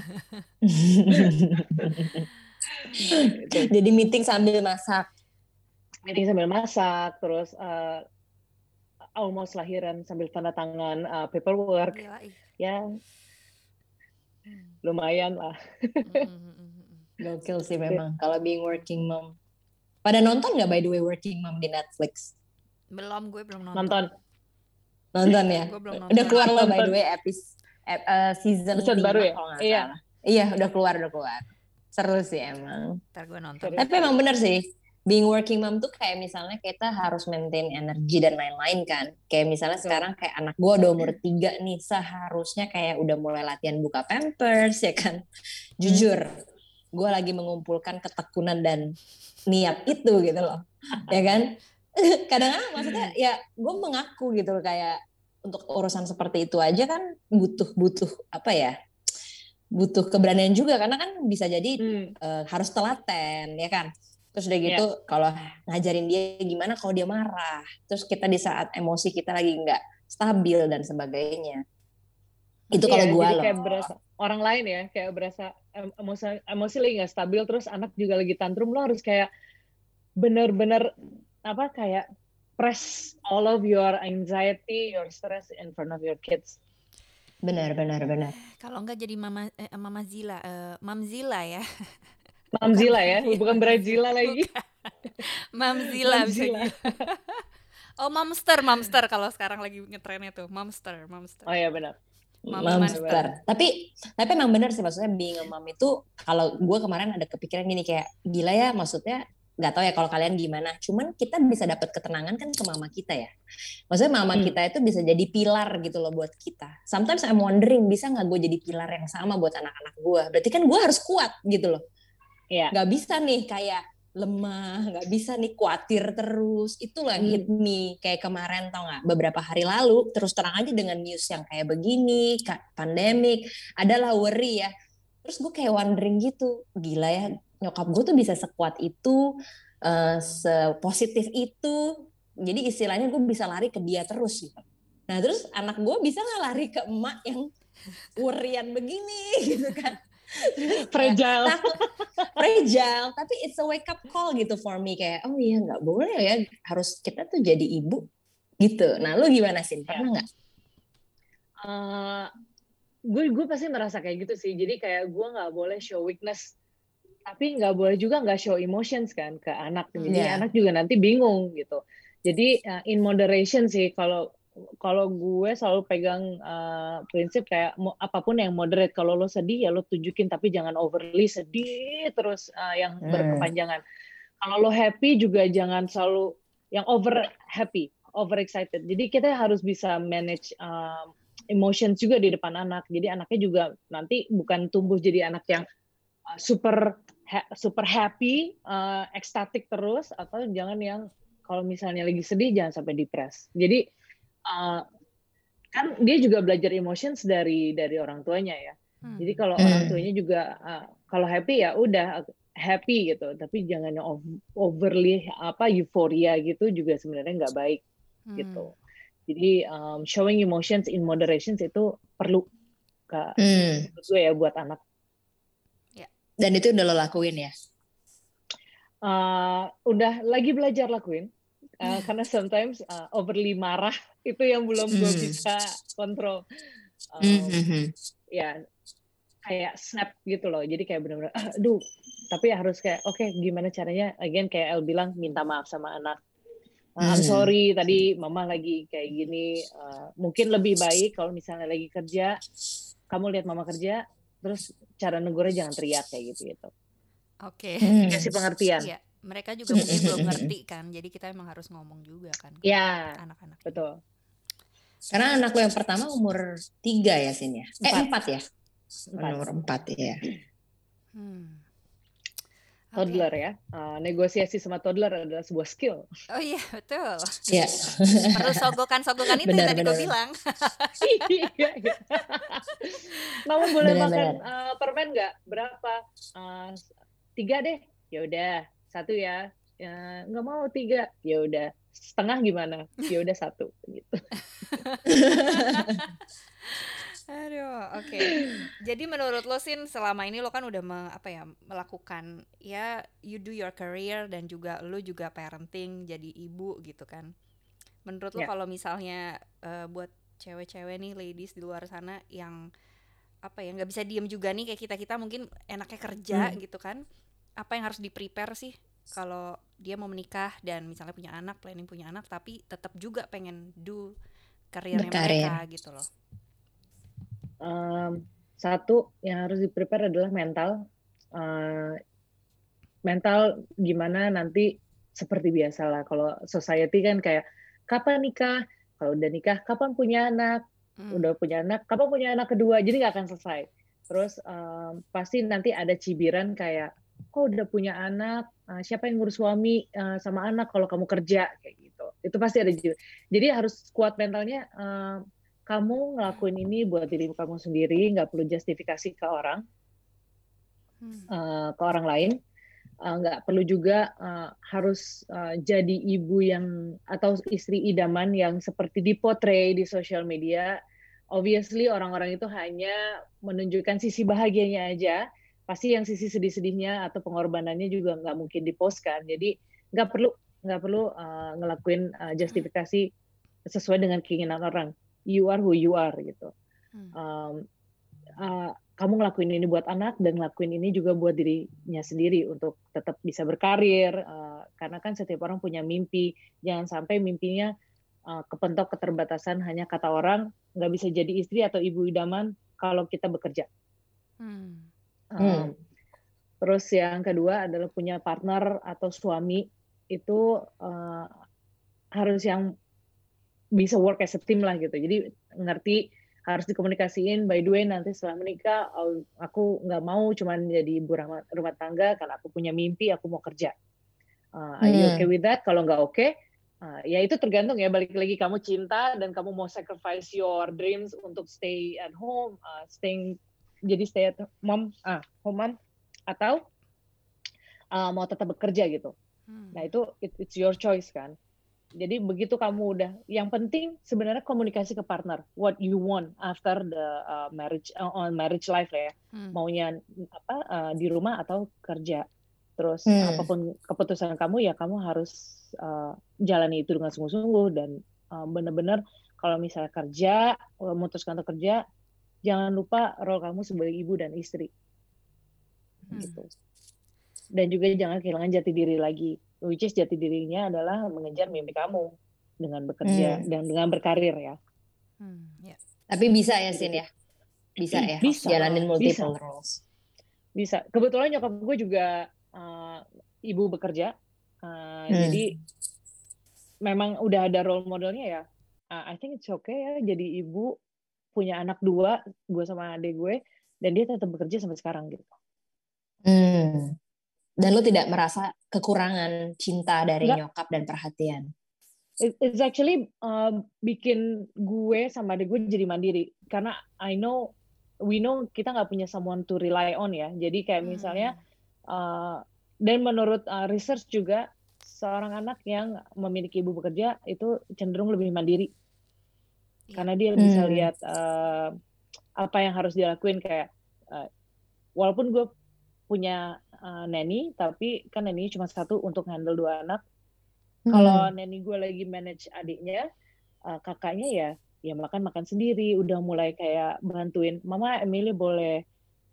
[SPEAKER 3] Jadi meeting sambil masak.
[SPEAKER 4] Meeting sambil masak, terus uh, almost lahiran sambil tanda tangan uh, paperwork. Gila, ya, lumayan lah.
[SPEAKER 3] Gokil sih memang kalau being working mom. Pada nonton nggak by the way working mom di Netflix?
[SPEAKER 2] Belum, gue belum nonton.
[SPEAKER 4] Nonton.
[SPEAKER 3] Nonton ya? Udah keluar loh by the way episode uh, season
[SPEAKER 4] episode baru ya?
[SPEAKER 3] Iya. Iya, udah keluar, udah keluar. Seru sih emang.
[SPEAKER 2] Ntar gue nonton.
[SPEAKER 3] Tapi emang bener sih. Being working mom tuh kayak misalnya kita harus maintain energi dan lain-lain kan. Kayak misalnya sekarang kayak anak gue udah umur tiga nih, seharusnya kayak udah mulai latihan buka pampers ya kan. Jujur, gue lagi mengumpulkan ketekunan dan niat itu gitu loh. ya kan? kadang-kadang maksudnya ya gue mengaku gitu loh kayak untuk urusan seperti itu aja kan butuh butuh apa ya butuh keberanian juga karena kan bisa jadi hmm. uh, harus telaten ya kan terus udah gitu yeah. kalau ngajarin dia gimana kalau dia marah terus kita di saat emosi kita lagi nggak stabil dan sebagainya itu yeah, kalau gue loh
[SPEAKER 4] kayak berasa orang lain ya kayak berasa emosi emosi lagi nggak stabil terus anak juga lagi tantrum lo harus kayak bener-bener apa kayak press all of your anxiety, your stress in front of your kids.
[SPEAKER 3] Benar, benar, benar.
[SPEAKER 2] Kalau enggak jadi mama eh, mama Zila, uh, Mam Zila ya.
[SPEAKER 4] Mam Zila ya, bukan Brazila lagi.
[SPEAKER 2] Mam Zila bisa Oh, Mamster, Mamster kalau sekarang lagi ngetrennya tuh, Mamster, Mamster.
[SPEAKER 4] Oh iya benar.
[SPEAKER 3] Monster. Tapi tapi emang bener sih maksudnya being a mom itu kalau gue kemarin ada kepikiran gini kayak gila ya maksudnya nggak tahu ya kalau kalian gimana. Cuman kita bisa dapat ketenangan kan ke mama kita ya. Maksudnya mama hmm. kita itu bisa jadi pilar gitu loh buat kita. Sometimes I'm wondering bisa nggak gue jadi pilar yang sama buat anak-anak gue. Berarti kan gue harus kuat gitu loh. Iya. Gak bisa nih kayak lemah, nggak bisa nih khawatir terus. Itu yang hit hmm. me kayak kemarin tau nggak beberapa hari lalu terus terang aja dengan news yang kayak begini, pandemik, adalah worry ya. Terus gue kayak wondering gitu, gila ya nyokap gue tuh bisa sekuat itu, uh, sepositif itu. Jadi istilahnya gue bisa lari ke dia terus gitu. Nah terus anak gue bisa nggak lari ke emak yang worryan begini gitu kan
[SPEAKER 4] fragile.
[SPEAKER 3] Nah, fragile tapi it's a wake up call gitu for me kayak oh iya nggak boleh ya harus kita tuh jadi ibu gitu. Nah lu gimana sih pernah nggak?
[SPEAKER 4] Uh, gue gue pasti merasa kayak gitu sih. Jadi kayak gue nggak boleh show weakness tapi nggak boleh juga nggak show emotions kan ke anak. Jadi yeah. anak juga nanti bingung gitu. Jadi uh, in moderation sih kalau kalau gue selalu pegang uh, prinsip kayak mau, apa pun yang moderate. Kalau lo sedih ya lo tunjukin. Tapi jangan overly sedih terus uh, yang hmm. berkepanjangan. Kalau lo happy juga jangan selalu yang over happy over excited. Jadi kita harus bisa manage uh, emotions juga di depan anak. Jadi anaknya juga nanti bukan tumbuh jadi anak yang uh, super ha super happy uh, ekstatik terus. Atau jangan yang kalau misalnya lagi sedih jangan sampai depres jadi uh, kan dia juga belajar emotions dari dari orang tuanya ya. Hmm. Jadi kalau hmm. orang tuanya juga uh, kalau happy ya udah happy gitu, tapi jangan overly apa euforia gitu juga sebenarnya nggak baik hmm. gitu. Jadi um, showing emotions in moderation itu perlu ke hmm. gue ya buat anak.
[SPEAKER 3] Ya. Dan itu udah lo lakuin ya?
[SPEAKER 4] Uh, udah lagi belajar lakuin uh, karena sometimes uh, overly marah itu yang belum mm. gue bisa kontrol. Um, mm-hmm. ya kayak snap gitu loh. Jadi kayak benar-benar aduh. Tapi harus kayak oke okay, gimana caranya? Again kayak El bilang minta maaf sama anak. Uh, I'm sorry tadi mama lagi kayak gini. Uh, mungkin lebih baik kalau misalnya lagi kerja kamu lihat mama kerja terus cara negurnya jangan teriak kayak gitu gitu
[SPEAKER 2] oke. Okay.
[SPEAKER 4] kasih pengertian.
[SPEAKER 2] Yeah mereka juga mungkin belum ngerti kan jadi kita emang harus ngomong juga kan
[SPEAKER 4] ya anak-anak
[SPEAKER 3] betul karena anak lo yang pertama umur tiga ya sin ya eh empat ya empat. umur empat ya
[SPEAKER 4] hmm. Toddler ya, uh, negosiasi sama toddler adalah sebuah skill.
[SPEAKER 2] Oh iya betul.
[SPEAKER 3] Iya.
[SPEAKER 2] Perlu sogokan-sogokan itu benar, yang tadi gue bilang.
[SPEAKER 4] iya, iya. Boleh benar, makan benar. Uh, permen nggak? Berapa? Uh, tiga deh. Ya udah, satu ya, ya nggak mau tiga ya udah setengah gimana ya udah satu gitu
[SPEAKER 2] Aduh, oke. Okay. Jadi menurut lo Sin selama ini lo kan udah me, apa ya melakukan ya you do your career dan juga lo juga parenting jadi ibu gitu kan. Menurut lo yeah. kalau misalnya uh, buat cewek-cewek nih ladies di luar sana yang apa ya nggak bisa diem juga nih kayak kita kita mungkin enaknya kerja hmm. gitu kan apa yang harus di prepare sih kalau dia mau menikah dan misalnya punya anak planning punya anak tapi tetap juga pengen do karirnya mereka gitu loh.
[SPEAKER 4] Um, satu yang harus di prepare adalah mental. Uh, mental gimana nanti seperti biasa lah. Kalau society kan kayak kapan nikah? Kalau udah nikah kapan punya anak? Hmm. udah punya anak kapan punya anak kedua? Jadi nggak akan selesai. Terus um, pasti nanti ada cibiran kayak kok udah punya anak, uh, siapa yang ngurus suami uh, sama anak kalau kamu kerja kayak gitu. Itu pasti ada juga. Jadi harus kuat mentalnya. Uh, kamu ngelakuin ini buat diri kamu sendiri, nggak perlu justifikasi ke orang, uh, ke orang lain. nggak uh, perlu juga uh, harus uh, jadi ibu yang atau istri idaman yang seperti dipotret di sosial media. Obviously orang-orang itu hanya menunjukkan sisi bahagianya aja, pasti yang sisi sedih-sedihnya atau pengorbanannya juga nggak mungkin dipostkan jadi nggak perlu nggak perlu uh, ngelakuin uh, justifikasi sesuai dengan keinginan orang. You are who you are gitu. Um, uh, kamu ngelakuin ini buat anak dan ngelakuin ini juga buat dirinya sendiri untuk tetap bisa berkarir uh, karena kan setiap orang punya mimpi. Jangan sampai mimpinya uh, kepentok keterbatasan hanya kata orang nggak bisa jadi istri atau ibu idaman kalau kita bekerja. Hmm. Um, terus yang kedua adalah punya partner atau suami itu uh, harus yang bisa work as a team lah gitu. Jadi ngerti harus dikomunikasiin by the way nanti setelah menikah aku nggak mau cuman jadi ibu rumah, tangga karena aku punya mimpi aku mau kerja uh, are you okay hmm. with that kalau nggak oke okay, uh, ya itu tergantung ya balik lagi kamu cinta dan kamu mau sacrifice your dreams untuk stay at home uh, staying jadi stay at mom ah home mom atau uh, mau tetap bekerja gitu hmm. nah itu it, it's your choice kan jadi begitu kamu udah, yang penting sebenarnya komunikasi ke partner. What you want after the uh, marriage uh, on marriage life ya. Hmm. Maunya apa uh, di rumah atau kerja. Terus hmm. apa pun keputusan kamu ya kamu harus uh, jalani itu dengan sungguh-sungguh dan uh, benar-benar kalau misalnya kerja, memutuskan untuk kerja, jangan lupa role kamu sebagai ibu dan istri. Hmm. Gitu. Dan juga jangan kehilangan jati diri lagi which is jati dirinya adalah mengejar mimpi kamu dengan bekerja hmm. dan dengan berkarir ya.
[SPEAKER 3] Hmm, ya. Tapi bisa ya Sin ya? Bisa ya? Bisa. Jalanin multiple bisa. roles.
[SPEAKER 4] Bisa. Kebetulan nyokap gue juga uh, ibu bekerja. Uh, hmm. Jadi memang udah ada role modelnya ya. Uh, I think it's okay ya jadi ibu punya anak dua, gue sama adik gue, dan dia tetap bekerja sampai sekarang gitu.
[SPEAKER 3] Hmm dan lo tidak merasa kekurangan cinta dari Nggak. nyokap dan perhatian
[SPEAKER 4] it's actually uh, bikin gue sama adik gue jadi mandiri karena I know we know kita nggak punya someone to rely on ya jadi kayak hmm. misalnya uh, dan menurut uh, research juga seorang anak yang memiliki ibu bekerja itu cenderung lebih mandiri. Karena dia hmm. bisa lihat uh, apa yang harus dilakuin kayak uh, walaupun gue punya uh, nanny tapi kan nanny cuma satu untuk handle dua anak hmm. kalau nanny gue lagi manage adiknya uh, kakaknya ya ya makan makan sendiri udah mulai kayak bantuin mama Emily boleh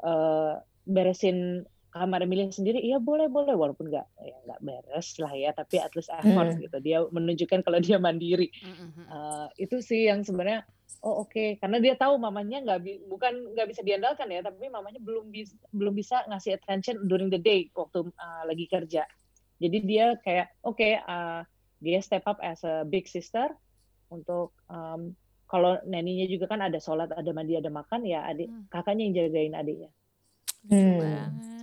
[SPEAKER 4] uh, beresin kamar Emilia sendiri iya boleh boleh walaupun nggak ya nggak beres lah ya tapi at least effort hmm. gitu dia menunjukkan kalau dia mandiri uh, itu sih yang sebenarnya oh oke okay. karena dia tahu mamanya nggak bukan nggak bisa diandalkan ya tapi mamanya belum bisa belum bisa ngasih attention during the day waktu uh, lagi kerja jadi dia kayak oke okay, uh, dia step up as a big sister untuk um, kalau neninya juga kan ada sholat ada mandi ada makan ya adik hmm. kakaknya yang jagain adiknya
[SPEAKER 3] hmm.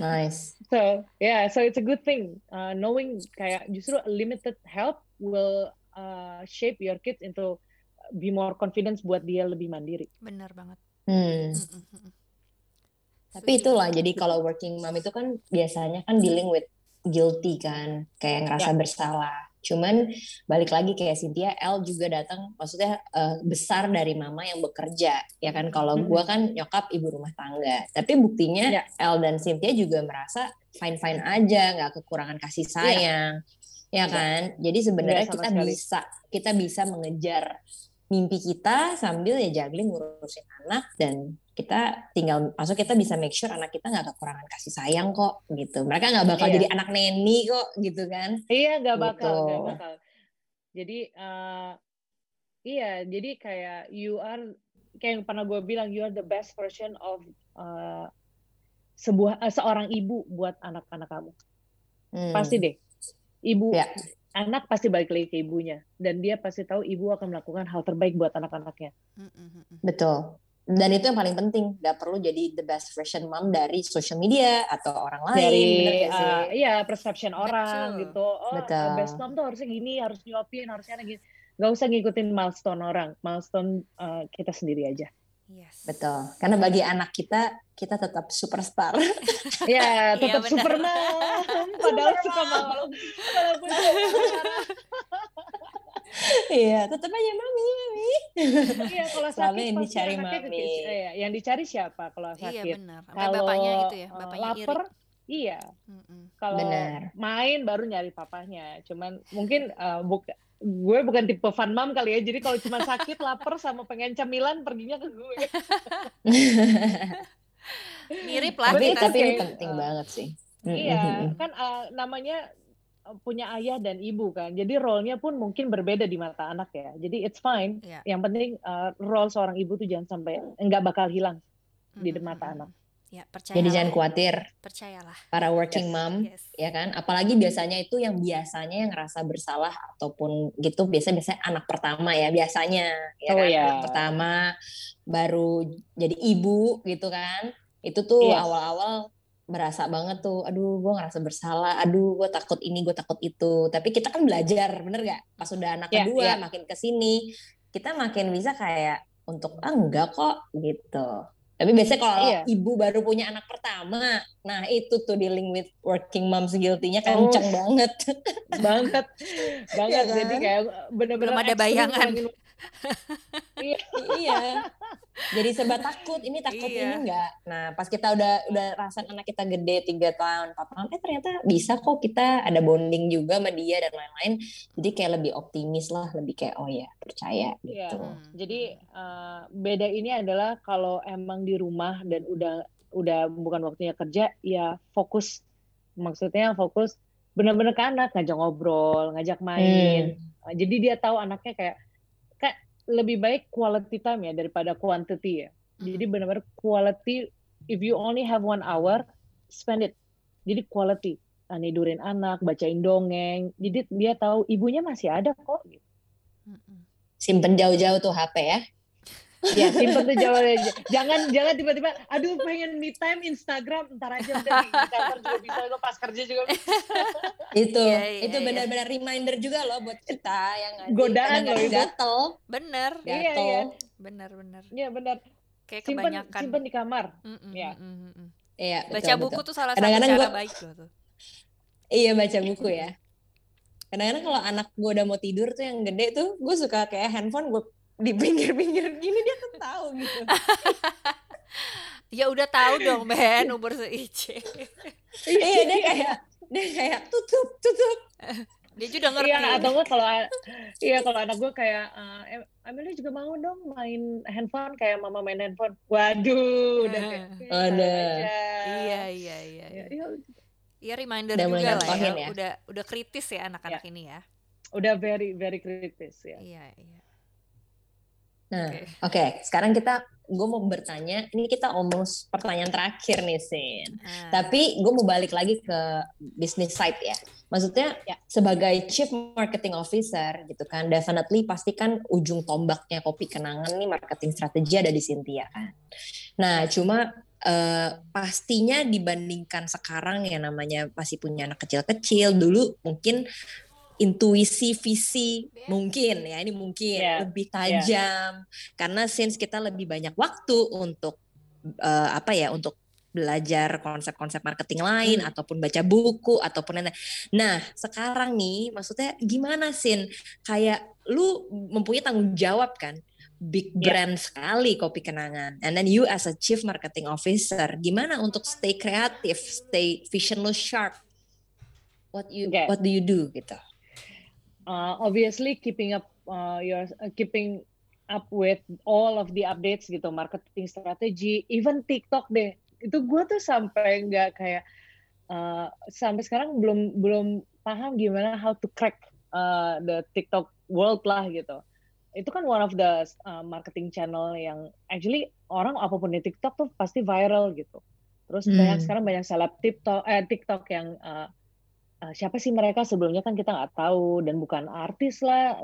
[SPEAKER 3] Nice.
[SPEAKER 4] So yeah, so it's a good thing. Uh, knowing kayak justru limited help will uh, shape your kids into be more confidence buat dia lebih mandiri.
[SPEAKER 2] Benar banget.
[SPEAKER 3] Hmm. Tapi itulah jadi kalau working mom itu kan biasanya kan dealing with guilty kan, kayak ngerasa yeah. bersalah. Cuman balik lagi kayak Cynthia, L juga datang, maksudnya uh, besar dari mama yang bekerja, ya kan? Kalau gue kan nyokap ibu rumah tangga, tapi buktinya yeah. L dan Cynthia juga merasa fine fine aja, nggak kekurangan kasih iya. sayang, yeah. ya kan? Jadi sebenarnya kita sekali. bisa kita bisa mengejar mimpi kita sambil ya juggling ngurusin anak dan kita tinggal masuk kita bisa make sure anak kita nggak kekurangan kasih sayang kok gitu. Mereka nggak bakal iya. jadi anak neni kok gitu kan.
[SPEAKER 4] Iya nggak bakal gitu. nggak bakal. Jadi uh, iya jadi kayak you are kayak yang pernah gue bilang you are the best version of uh, sebuah uh, seorang ibu buat anak-anak kamu. Hmm. pasti deh. Ibu ya. anak pasti balik lagi ke ibunya. Dan dia pasti tahu ibu akan melakukan hal terbaik buat anak-anaknya.
[SPEAKER 3] Betul dan itu yang paling penting gak perlu jadi the best version mom dari social media atau orang lain
[SPEAKER 4] dari uh, iya perception orang Betul. gitu oh Betul. best mom tuh harusnya gini harus nyuapin harusnya gini gak usah ngikutin milestone orang milestone uh, kita sendiri aja
[SPEAKER 3] Yes. Betul. Karena bagi anak kita, kita tetap superstar.
[SPEAKER 4] ya, tetap iya, Superman. Padahal suka malu. Walaupun
[SPEAKER 3] Iya, tetap aja mami, mami.
[SPEAKER 4] Iya, kalau sakit yang dicari mami. Iya, yang dicari siapa kalau iya, sakit?
[SPEAKER 2] Iya benar. kalau bapaknya gitu ya, bapaknya
[SPEAKER 4] lapar, iya. Kalau main baru nyari papahnya. Cuman mungkin uh, buka, gue bukan tipe fan mom kali ya. Jadi kalau cuma sakit, lapar sama pengen cemilan perginya ke gue.
[SPEAKER 2] Mirip lah
[SPEAKER 3] tapi, tapi ini penting uh, banget sih.
[SPEAKER 4] Iya, kan uh, namanya punya ayah dan ibu kan. Jadi role-nya pun mungkin berbeda di mata anak ya. Jadi it's fine. Yeah. Yang penting uh, role seorang ibu tuh jangan sampai enggak bakal hilang mm-hmm. di mata anak.
[SPEAKER 3] Ya, percayalah. Jadi jangan khawatir.
[SPEAKER 2] Percayalah.
[SPEAKER 3] Para working yes. mom, yes. ya kan. Apalagi biasanya itu yang biasanya yang ngerasa bersalah ataupun gitu biasa biasanya anak pertama ya biasanya, ya oh, kan. Yeah. Anak pertama baru jadi ibu gitu kan. Itu tuh awal awal-awal berasa banget tuh, aduh gue ngerasa bersalah, aduh gue takut ini, gue takut itu. Tapi kita kan belajar, bener gak? Pas udah anak yeah, kedua, yeah. makin ke sini, kita makin bisa kayak untuk ah enggak kok gitu. Tapi biasanya kalau iya. ibu baru punya anak pertama, nah itu tuh dealing with working moms guilty-nya kenceng oh, banget.
[SPEAKER 4] banget. Banget. Ya kan? Jadi kayak bener-bener
[SPEAKER 2] Belum ada bayangan.
[SPEAKER 3] iya. Iya. Jadi sebab takut, ini takut iya. ini enggak. Nah, pas kita udah udah rasa anak kita gede tiga tahun, empat tahun, eh ternyata bisa kok kita ada bonding juga sama dia dan lain-lain. Jadi kayak lebih optimis lah, lebih kayak oh ya percaya iya. gitu.
[SPEAKER 4] Hmm. Jadi uh, beda ini adalah kalau emang di rumah dan udah udah bukan waktunya kerja, ya fokus. Maksudnya fokus benar-benar ke anak, ngajak ngobrol, ngajak main. Hmm. Jadi dia tahu anaknya kayak lebih baik quality time ya daripada quantity ya. Jadi hmm. benar-benar quality. If you only have one hour, spend it. Jadi quality. Nah, nidurin anak, bacain dongeng. Jadi dia tahu ibunya masih ada kok.
[SPEAKER 3] Simpen jauh-jauh tuh HP ya
[SPEAKER 4] ya simpen tuh jawabannya. Jangan jangan tiba-tiba aduh pengen me time Instagram ntar aja udah di kantor juga bisa lo pas kerja juga
[SPEAKER 3] itu ya, ya, itu iya. benar-benar reminder juga loh buat kita yang
[SPEAKER 4] godaan loh itu
[SPEAKER 3] gatel.
[SPEAKER 2] Bener.
[SPEAKER 3] Gatel iya, iya.
[SPEAKER 2] bener bener.
[SPEAKER 4] Iya bener.
[SPEAKER 2] Kayak simpen, kebanyakan.
[SPEAKER 4] simpen di kamar. Mm -mm,
[SPEAKER 3] ya mm -mm. iya
[SPEAKER 2] baca betul, buku betul. tuh salah Kadang -kadang satu cara gua, baik loh tuh.
[SPEAKER 3] Iya baca buku ya. Kadang-kadang kalau anak gue udah mau tidur tuh yang gede tuh gue suka kayak handphone gue di pinggir-pinggir gini dia tuh tahu gitu.
[SPEAKER 2] ya udah tahu dong Ben umur seice.
[SPEAKER 3] iya dia kayak dia kayak tutup tutup.
[SPEAKER 2] Dia juga ngerti.
[SPEAKER 4] Iya atau enggak kalau iya kalau anak gue kayak uh, Amelia juga mau dong main handphone kayak mama main handphone. Waduh, udah kayak
[SPEAKER 3] ada.
[SPEAKER 2] Iya iya iya. Iya, iya, iya reminder udah juga lah ya. ya. Udah udah kritis ya anak-anak ya. ini ya.
[SPEAKER 4] Udah very very kritis ya.
[SPEAKER 2] Iya iya.
[SPEAKER 3] Nah, oke. Okay. Okay, sekarang kita gue mau bertanya, ini kita omong pertanyaan terakhir nih, Sin. Hmm. Tapi gue mau balik lagi ke bisnis side ya. Maksudnya ya. sebagai chief marketing officer gitu kan, definitely pasti kan ujung tombaknya kopi kenangan nih marketing strategi ada di Cynthia kan. Nah, cuma uh, pastinya dibandingkan sekarang yang namanya masih punya anak kecil-kecil dulu mungkin intuisi visi mungkin ya ini mungkin yeah. lebih tajam yeah. karena since kita lebih banyak waktu untuk uh, apa ya untuk belajar konsep-konsep marketing lain hmm. ataupun baca buku ataupun lain nah sekarang nih maksudnya gimana sin kayak lu mempunyai tanggung jawab kan big brand yeah. sekali kopi kenangan and then you as a chief marketing officer gimana untuk stay kreatif stay vision lu sharp what you okay. what do you do gitu
[SPEAKER 4] uh, obviously keeping up uh, your uh, keeping up with all of the updates gitu marketing strategy even TikTok deh. Itu gue tuh sampai nggak kayak uh, sampai sekarang belum belum paham gimana how to crack uh, the TikTok world lah gitu. Itu kan one of the uh, marketing channel yang actually orang apa pun di TikTok tuh pasti viral gitu. Terus hmm. banyak sekarang banyak seleb TikTok eh TikTok yang uh, uh, siapa sih mereka? Sebelumnya kan kita nggak tahu dan bukan artis lah.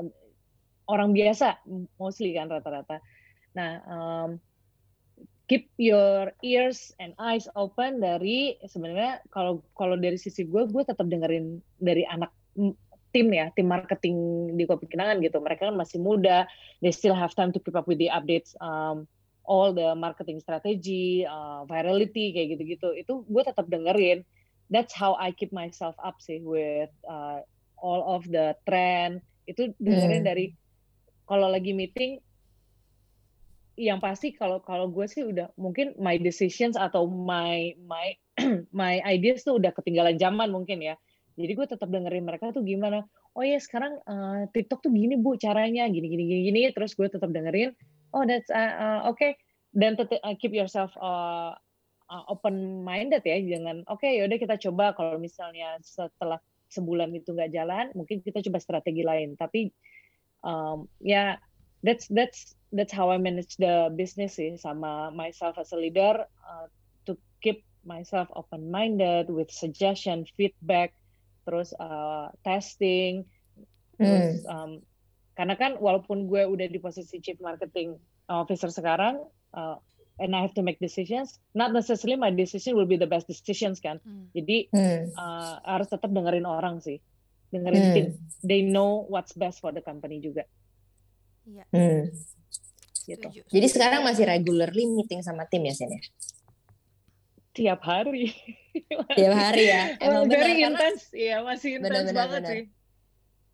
[SPEAKER 4] Orang biasa mostly kan rata-rata. Nah um, keep your ears and eyes open dari sebenarnya kalau kalau dari sisi gue gue tetap dengerin dari anak tim ya tim marketing di Kopi Kenangan gitu. Mereka kan masih muda they still have time to keep up with the updates um, all the marketing strategy uh, virality kayak gitu-gitu. Itu gue tetap dengerin that's how I keep myself up sih with uh, all of the trend itu dengerin hmm. dari kalau lagi meeting yang pasti kalau kalau gue sih udah mungkin my decisions atau my my my ideas tuh udah ketinggalan zaman mungkin ya jadi gue tetap dengerin mereka tuh gimana oh ya sekarang uh, TikTok tuh gini bu caranya gini gini gini gini terus gue tetap dengerin oh that's uh, uh, oke okay. dan tetap uh, keep yourself uh, uh, open minded ya jangan oke okay, yaudah kita coba kalau misalnya setelah sebulan itu nggak jalan, mungkin kita coba strategi lain. Tapi um, ya yeah, that's that's that's how I manage the business sih sama myself as a leader uh, to keep myself open minded with suggestion, feedback, terus uh, testing, terus um, karena kan walaupun gue udah di posisi chief marketing officer sekarang uh, and I have to make decisions. Not necessarily my decision will be the best decisions kan? Hmm. jadi hmm. uh, harus tetap dengerin orang sih. Dengerin hmm. tim. They know what's best for the company juga.
[SPEAKER 3] Ya. hmm. gitu. Jadi sekarang masih regularly meeting sama tim ya Sen ya?
[SPEAKER 4] Tiap hari.
[SPEAKER 3] Tiap hari ya?
[SPEAKER 4] Emang very intense. Ya masih intense banget bener. sih.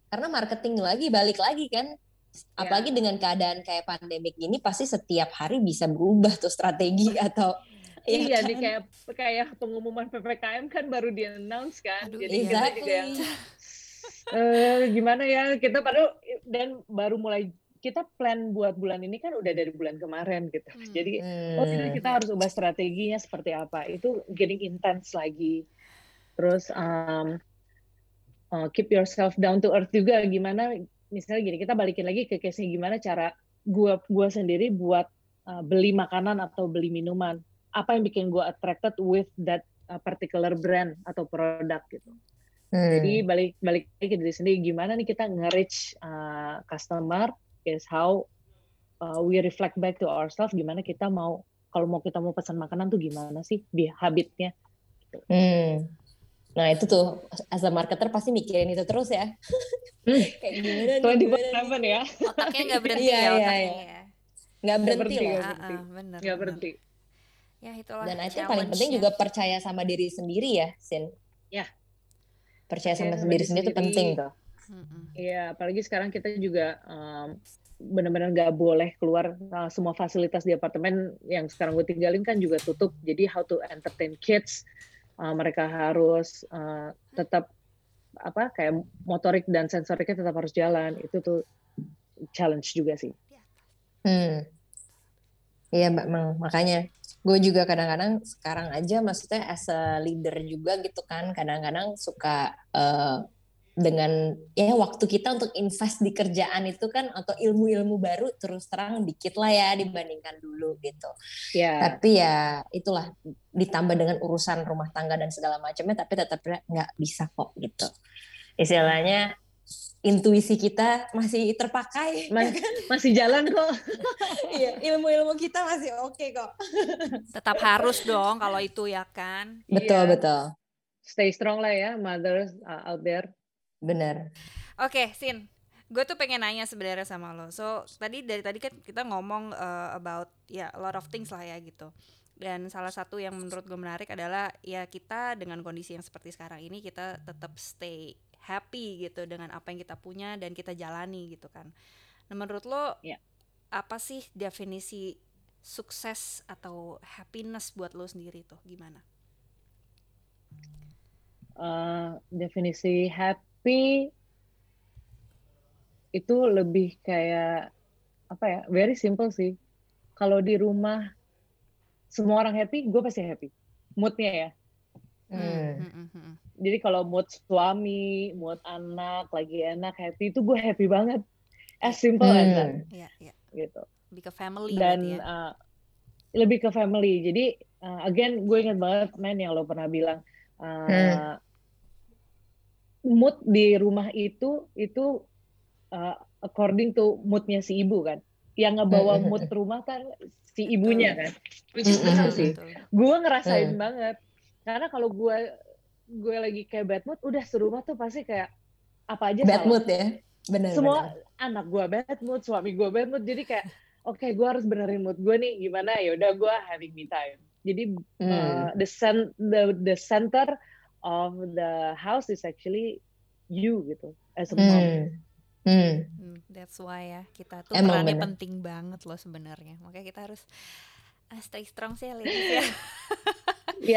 [SPEAKER 3] Karena marketing lagi balik lagi kan ya. apalagi dengan keadaan kayak pandemik ini pasti setiap hari bisa berubah tuh strategi atau
[SPEAKER 4] ya iya kan? nih kayak kayak pengumuman ppkm kan baru di announce kan
[SPEAKER 3] Aduh, jadi exactly. juga yang
[SPEAKER 4] uh, gimana ya kita padahal dan baru mulai kita plan buat bulan ini kan udah dari bulan kemarin gitu hmm. jadi hmm. oh jadi kita harus ubah strateginya seperti apa itu getting intense lagi terus um, uh, keep yourself down to earth juga gimana misalnya gini kita balikin lagi ke case gimana cara gua gua sendiri buat uh, beli makanan atau beli minuman apa yang bikin gua attracted with that uh, particular brand atau produk gitu hmm. jadi balik balik lagi ke diri sendiri gimana nih kita nge-reach uh, customer is how uh, we reflect back to ourselves gimana kita mau kalau mau kita mau pesan makanan tuh gimana sih di habitnya gitu.
[SPEAKER 3] hmm. Nah itu tuh as a marketer pasti mikirin itu terus ya.
[SPEAKER 4] Hmm. Kayak gimana nih? Gimana nih? ya.
[SPEAKER 2] Otaknya nggak berhenti iya, ya iya, otaknya iya. ya.
[SPEAKER 3] Nggak berhenti,
[SPEAKER 4] berhenti
[SPEAKER 3] lah.
[SPEAKER 4] Gak berhenti. Uh, bener, gak berhenti.
[SPEAKER 2] Ya itulah
[SPEAKER 3] Dan itu paling penting juga percaya sama diri sendiri ya, Sin.
[SPEAKER 4] Ya.
[SPEAKER 3] Percaya sama ya, sendiri sendiri itu penting tuh.
[SPEAKER 4] Iya, apalagi sekarang kita juga um, benar-benar nggak boleh keluar uh, semua fasilitas di apartemen yang sekarang gue tinggalin kan juga tutup. Jadi how to entertain kids, uh, mereka harus uh, tetap apa kayak motorik dan sensoriknya tetap harus jalan itu tuh challenge juga sih.
[SPEAKER 3] Hmm. Iya mbak, makanya gue juga kadang-kadang sekarang aja maksudnya as a leader juga gitu kan kadang-kadang suka uh, dengan ya waktu kita untuk invest di kerjaan itu kan atau ilmu-ilmu baru terus terang dikit lah ya dibandingkan dulu gitu. Yeah. Tapi ya itulah ditambah dengan urusan rumah tangga dan segala macamnya tapi tetap nggak bisa kok gitu. Istilahnya intuisi kita masih terpakai
[SPEAKER 4] Mas, masih jalan kok.
[SPEAKER 3] iya, ilmu-ilmu kita masih oke okay kok.
[SPEAKER 2] Tetap harus dong kalau itu ya kan.
[SPEAKER 3] Betul, yeah. betul.
[SPEAKER 4] Stay strong lah ya mothers uh, out there.
[SPEAKER 3] Bener.
[SPEAKER 2] Oke, okay, Sin. Gue tuh pengen nanya sebenarnya sama lo. So, tadi dari tadi kan kita ngomong uh, about ya yeah, a lot of things lah ya gitu. Dan salah satu yang menurut gue menarik adalah ya kita dengan kondisi yang seperti sekarang ini kita tetap stay happy gitu dengan apa yang kita punya dan kita jalani gitu kan. Nah, menurut lo yeah. apa sih definisi sukses atau happiness buat lo sendiri tuh gimana?
[SPEAKER 4] Uh, definisi happy tapi itu lebih kayak apa ya very simple sih kalau di rumah semua orang happy gue pasti happy moodnya ya hmm. hmm, hmm, hmm. jadi kalau mood suami mood anak lagi enak happy itu gue happy banget as simple hmm. as that yeah, yeah. gitu
[SPEAKER 2] lebih ke family
[SPEAKER 4] dan ya? uh, lebih ke family jadi uh, again gue inget banget men yang lo pernah bilang uh, hmm mood di rumah itu itu uh, according to moodnya si ibu kan. Yang ngebawa mood rumah kan si ibunya kan. Which is benar sih. Gue ngerasain banget. Karena kalau gue gue lagi kayak bad mood udah serumah tuh pasti kayak apa aja
[SPEAKER 3] bad salah. mood ya? Benar
[SPEAKER 4] semua bener. anak gue bad mood suami gue bad mood jadi kayak oke okay, gue harus benerin mood gue nih gimana? Ya udah gue having me time. Jadi hmm. uh, the, cent the the center of the house is actually you gitu as a mom. Hmm.
[SPEAKER 2] Hmm. hmm. That's why ya kita tuh Emang perannya bener. penting banget loh sebenarnya. Makanya kita harus uh, stay strong sih ya.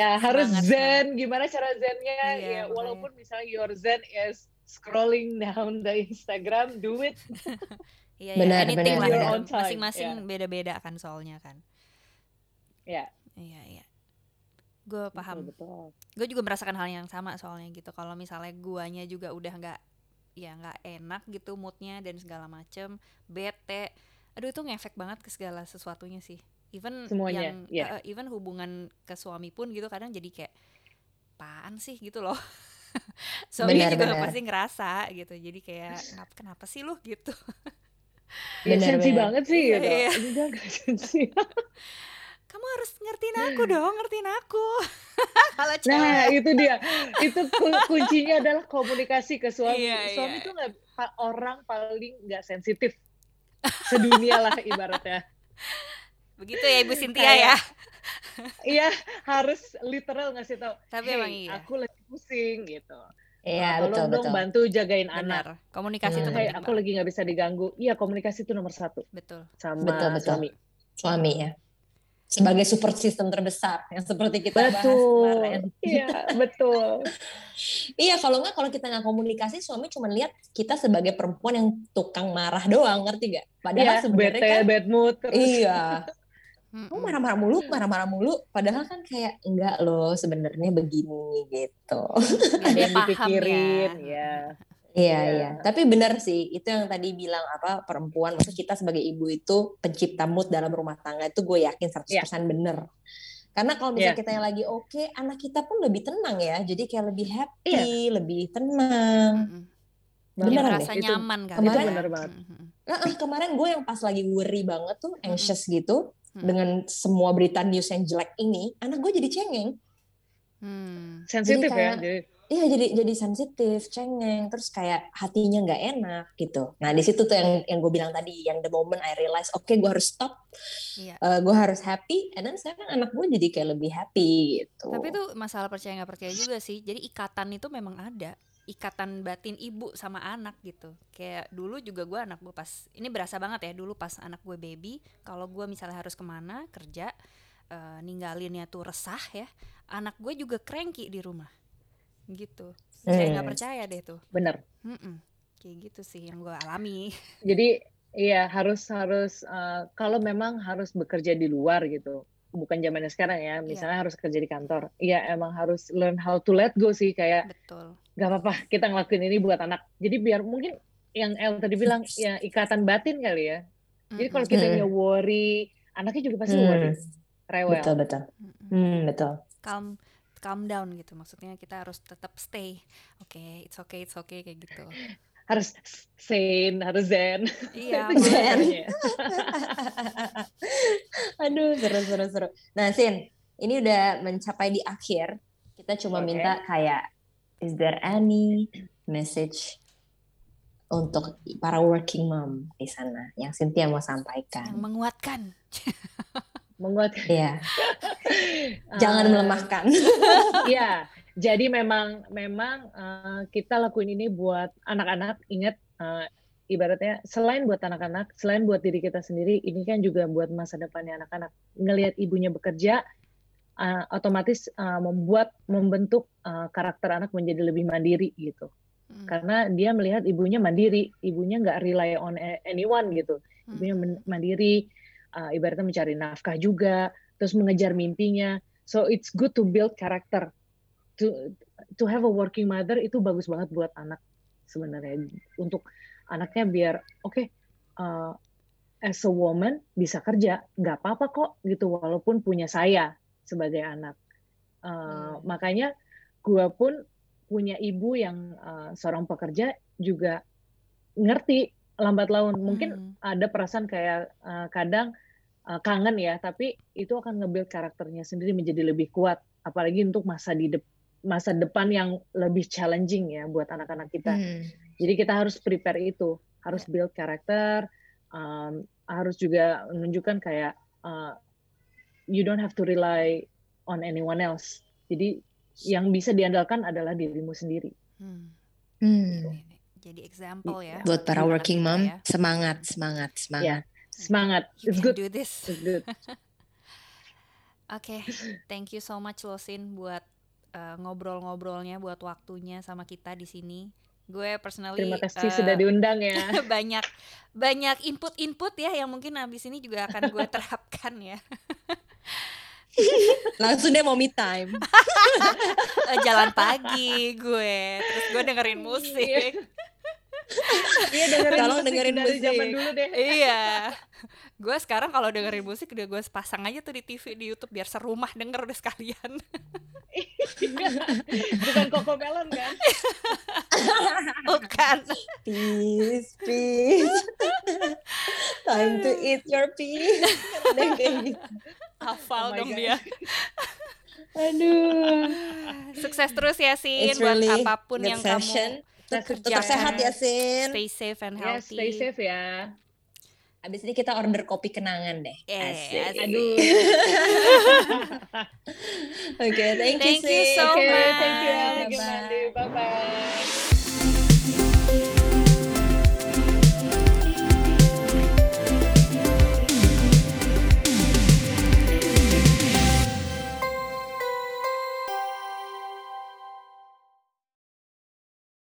[SPEAKER 4] ya harus zen. Gimana cara zennya? Iya, ya walaupun misalnya your zen is scrolling down the Instagram, do it.
[SPEAKER 2] Iya, benar, ya, benar, benar. Masing-masing yeah. beda-beda kan soalnya kan.
[SPEAKER 4] Ya.
[SPEAKER 2] Iya, iya. Gue paham. gue juga merasakan hal yang sama soalnya gitu. Kalau misalnya guanya juga udah nggak ya nggak enak gitu moodnya dan segala macem bete. Aduh itu ngefek banget ke segala sesuatunya sih. Even Semuanya, yang yeah. uh, even hubungan ke suami pun gitu kadang jadi kayak apaan sih? gitu loh. Suami juga bener. pasti ngerasa gitu. Jadi kayak kenapa, kenapa sih lu? gitu.
[SPEAKER 4] Ya, sensi banget sih gitu. Iya. enggak gak sensi
[SPEAKER 2] kamu harus ngertiin aku dong ngertiin aku
[SPEAKER 4] kalau nah itu dia itu kuncinya adalah komunikasi ke suami iya, suami iya. tuh nggak orang paling nggak sensitif sedunia lah ibaratnya
[SPEAKER 2] begitu ya ibu Cynthia ya
[SPEAKER 4] iya harus literal ngasih tau
[SPEAKER 2] tapi hey, emang iya
[SPEAKER 4] aku lagi pusing gitu
[SPEAKER 3] Iya, betul,
[SPEAKER 4] dong
[SPEAKER 3] betul.
[SPEAKER 4] bantu jagain
[SPEAKER 2] Benar. anak. Komunikasi hmm. itu
[SPEAKER 4] penting. Hey, aku lagi nggak bisa diganggu. Iya, komunikasi itu nomor satu.
[SPEAKER 2] Betul.
[SPEAKER 4] Sama
[SPEAKER 3] betul, betul.
[SPEAKER 4] suami.
[SPEAKER 3] Suami ya sebagai support system terbesar yang seperti kita
[SPEAKER 4] betul. bahas kemarin. Iya, betul.
[SPEAKER 3] iya, kalau nggak kalau kita nggak komunikasi, suami cuma lihat kita sebagai perempuan yang tukang marah doang, ngerti gak?
[SPEAKER 4] Padahal iya, sebenarnya bete, kan, bad mood. Terus.
[SPEAKER 3] Iya. Kamu marah-marah mulu, marah-marah mulu. Padahal kan kayak enggak loh sebenarnya begini gitu.
[SPEAKER 4] Ada yang dipikirin, ya.
[SPEAKER 3] Iya, yeah. iya. Tapi benar sih, itu yang tadi bilang apa perempuan, maksud kita sebagai ibu itu pencipta mood dalam rumah tangga itu gue yakin 100% yeah. bener. Karena kalau misalnya yeah. kita yang lagi oke, okay, anak kita pun lebih tenang ya. Jadi kayak lebih happy, yeah. lebih tenang. Mm-hmm.
[SPEAKER 2] Beneran merasa deh. nyaman kan.
[SPEAKER 3] Kemarin, itu bener banget. Nah, kemarin gue yang pas lagi worry banget tuh, anxious mm-hmm. gitu, mm-hmm. dengan semua berita news yang jelek ini, anak gue jadi cengeng.
[SPEAKER 4] Hmm. Sensitif ya. Jadi
[SPEAKER 3] iya jadi jadi sensitif cengeng terus kayak hatinya nggak enak gitu. Nah di situ tuh yang yang gue bilang tadi yang the moment I realize oke okay, gue harus stop iya. uh, gue harus happy and then sekarang anak gue jadi kayak lebih happy gitu.
[SPEAKER 2] Tapi itu masalah percaya nggak percaya juga sih. Jadi ikatan itu memang ada. Ikatan batin ibu sama anak gitu. Kayak dulu juga gue anak gue pas ini berasa banget ya dulu pas anak gue baby kalau gue misalnya harus ke mana kerja uh, ninggalinnya tuh resah ya anak gue juga cranky di rumah gitu. Hmm. saya nggak percaya deh tuh.
[SPEAKER 4] Bener.
[SPEAKER 2] Mm-mm. kayak gitu sih yang gue alami.
[SPEAKER 4] Jadi iya harus harus uh, kalau memang harus bekerja di luar gitu bukan zamannya sekarang ya iya. misalnya yeah. harus kerja di kantor iya emang harus learn how to let go sih kayak
[SPEAKER 2] betul.
[SPEAKER 4] nggak apa-apa kita ngelakuin ini buat anak. Jadi biar mungkin yang El tadi bilang ya ikatan batin kali ya. Jadi kalau kita mm worry anaknya juga pasti mm. worry. Rewel.
[SPEAKER 3] Betul betul. Mm, betul.
[SPEAKER 2] Calm calm down gitu. Maksudnya kita harus tetap stay. Oke okay, it's okay it's okay kayak gitu.
[SPEAKER 4] Harus sane harus zen.
[SPEAKER 2] Iya
[SPEAKER 3] zen. aduh seru seru seru. Nah Sin ini udah mencapai di akhir. Kita cuma okay. minta kayak is there any message untuk para working mom di sana yang Cynthia mau sampaikan?
[SPEAKER 2] Yang menguatkan
[SPEAKER 4] menguatkan.
[SPEAKER 3] Iya. Jangan uh, melemahkan.
[SPEAKER 4] Iya. Jadi memang memang uh, kita lakuin ini buat anak-anak. Ingat uh, ibaratnya selain buat anak-anak, selain buat diri kita sendiri, ini kan juga buat masa depannya anak-anak. Ngelihat ibunya bekerja, uh, otomatis uh, membuat membentuk uh, karakter anak menjadi lebih mandiri gitu. Hmm. Karena dia melihat ibunya mandiri, ibunya nggak rely on anyone gitu. Ibunya hmm. mandiri, uh, ibaratnya mencari nafkah juga, terus mengejar mimpinya. So it's good to build character. To to have a working mother itu bagus banget buat anak sebenarnya untuk anaknya biar oke okay, uh, as a woman bisa kerja nggak apa-apa kok gitu walaupun punya saya sebagai anak uh, hmm. makanya gue pun punya ibu yang uh, seorang pekerja juga ngerti lambat laun mungkin hmm. ada perasaan kayak uh, kadang uh, kangen ya tapi itu akan nge-build karakternya sendiri menjadi lebih kuat apalagi untuk masa di de masa depan yang lebih challenging ya buat anak-anak kita hmm. jadi kita harus prepare itu harus build karakter um, harus juga menunjukkan kayak uh, you don't have to rely on anyone else jadi yang bisa diandalkan adalah dirimu sendiri hmm.
[SPEAKER 2] Hmm. jadi example ya
[SPEAKER 3] buat para working mom ya. semangat semangat semangat yeah
[SPEAKER 4] semangat
[SPEAKER 2] you it's good do this it's good Oke, okay. thank you so much Losin buat uh, ngobrol-ngobrolnya, buat waktunya sama kita di sini. Gue personally
[SPEAKER 4] terima kasih uh, sudah diundang ya.
[SPEAKER 2] banyak banyak input-input ya yang mungkin habis ini juga akan gue terapkan ya.
[SPEAKER 3] Langsung deh mau me time.
[SPEAKER 2] Eh, jalan pagi gue, terus gue dengerin iya. musik.
[SPEAKER 3] iya dengerin Tolong musik dengerin dari musik. zaman
[SPEAKER 2] dulu deh. iya. Gue sekarang kalau dengerin musik udah gue pasang aja tuh di TV di YouTube biar serumah denger udah sekalian.
[SPEAKER 4] Bukan Coco Melon kan?
[SPEAKER 2] Bukan.
[SPEAKER 3] Peace, peace. Time to eat your peace.
[SPEAKER 2] Gitu. Hafal oh dong God. dia.
[SPEAKER 3] Aduh.
[SPEAKER 2] Sukses terus ya Sin buat really apa pun yang session.
[SPEAKER 3] kamu Tetap sehat ya Sin.
[SPEAKER 2] Stay safe and healthy.
[SPEAKER 4] Yeah, stay safe ya.
[SPEAKER 3] Abis ini kita order kopi kenangan deh.
[SPEAKER 2] Yeah, asik. Aduh.
[SPEAKER 3] Oke, okay, thank,
[SPEAKER 2] thank you, you so
[SPEAKER 4] okay,
[SPEAKER 2] much.
[SPEAKER 4] Thank you, Bye bye. Bye bye.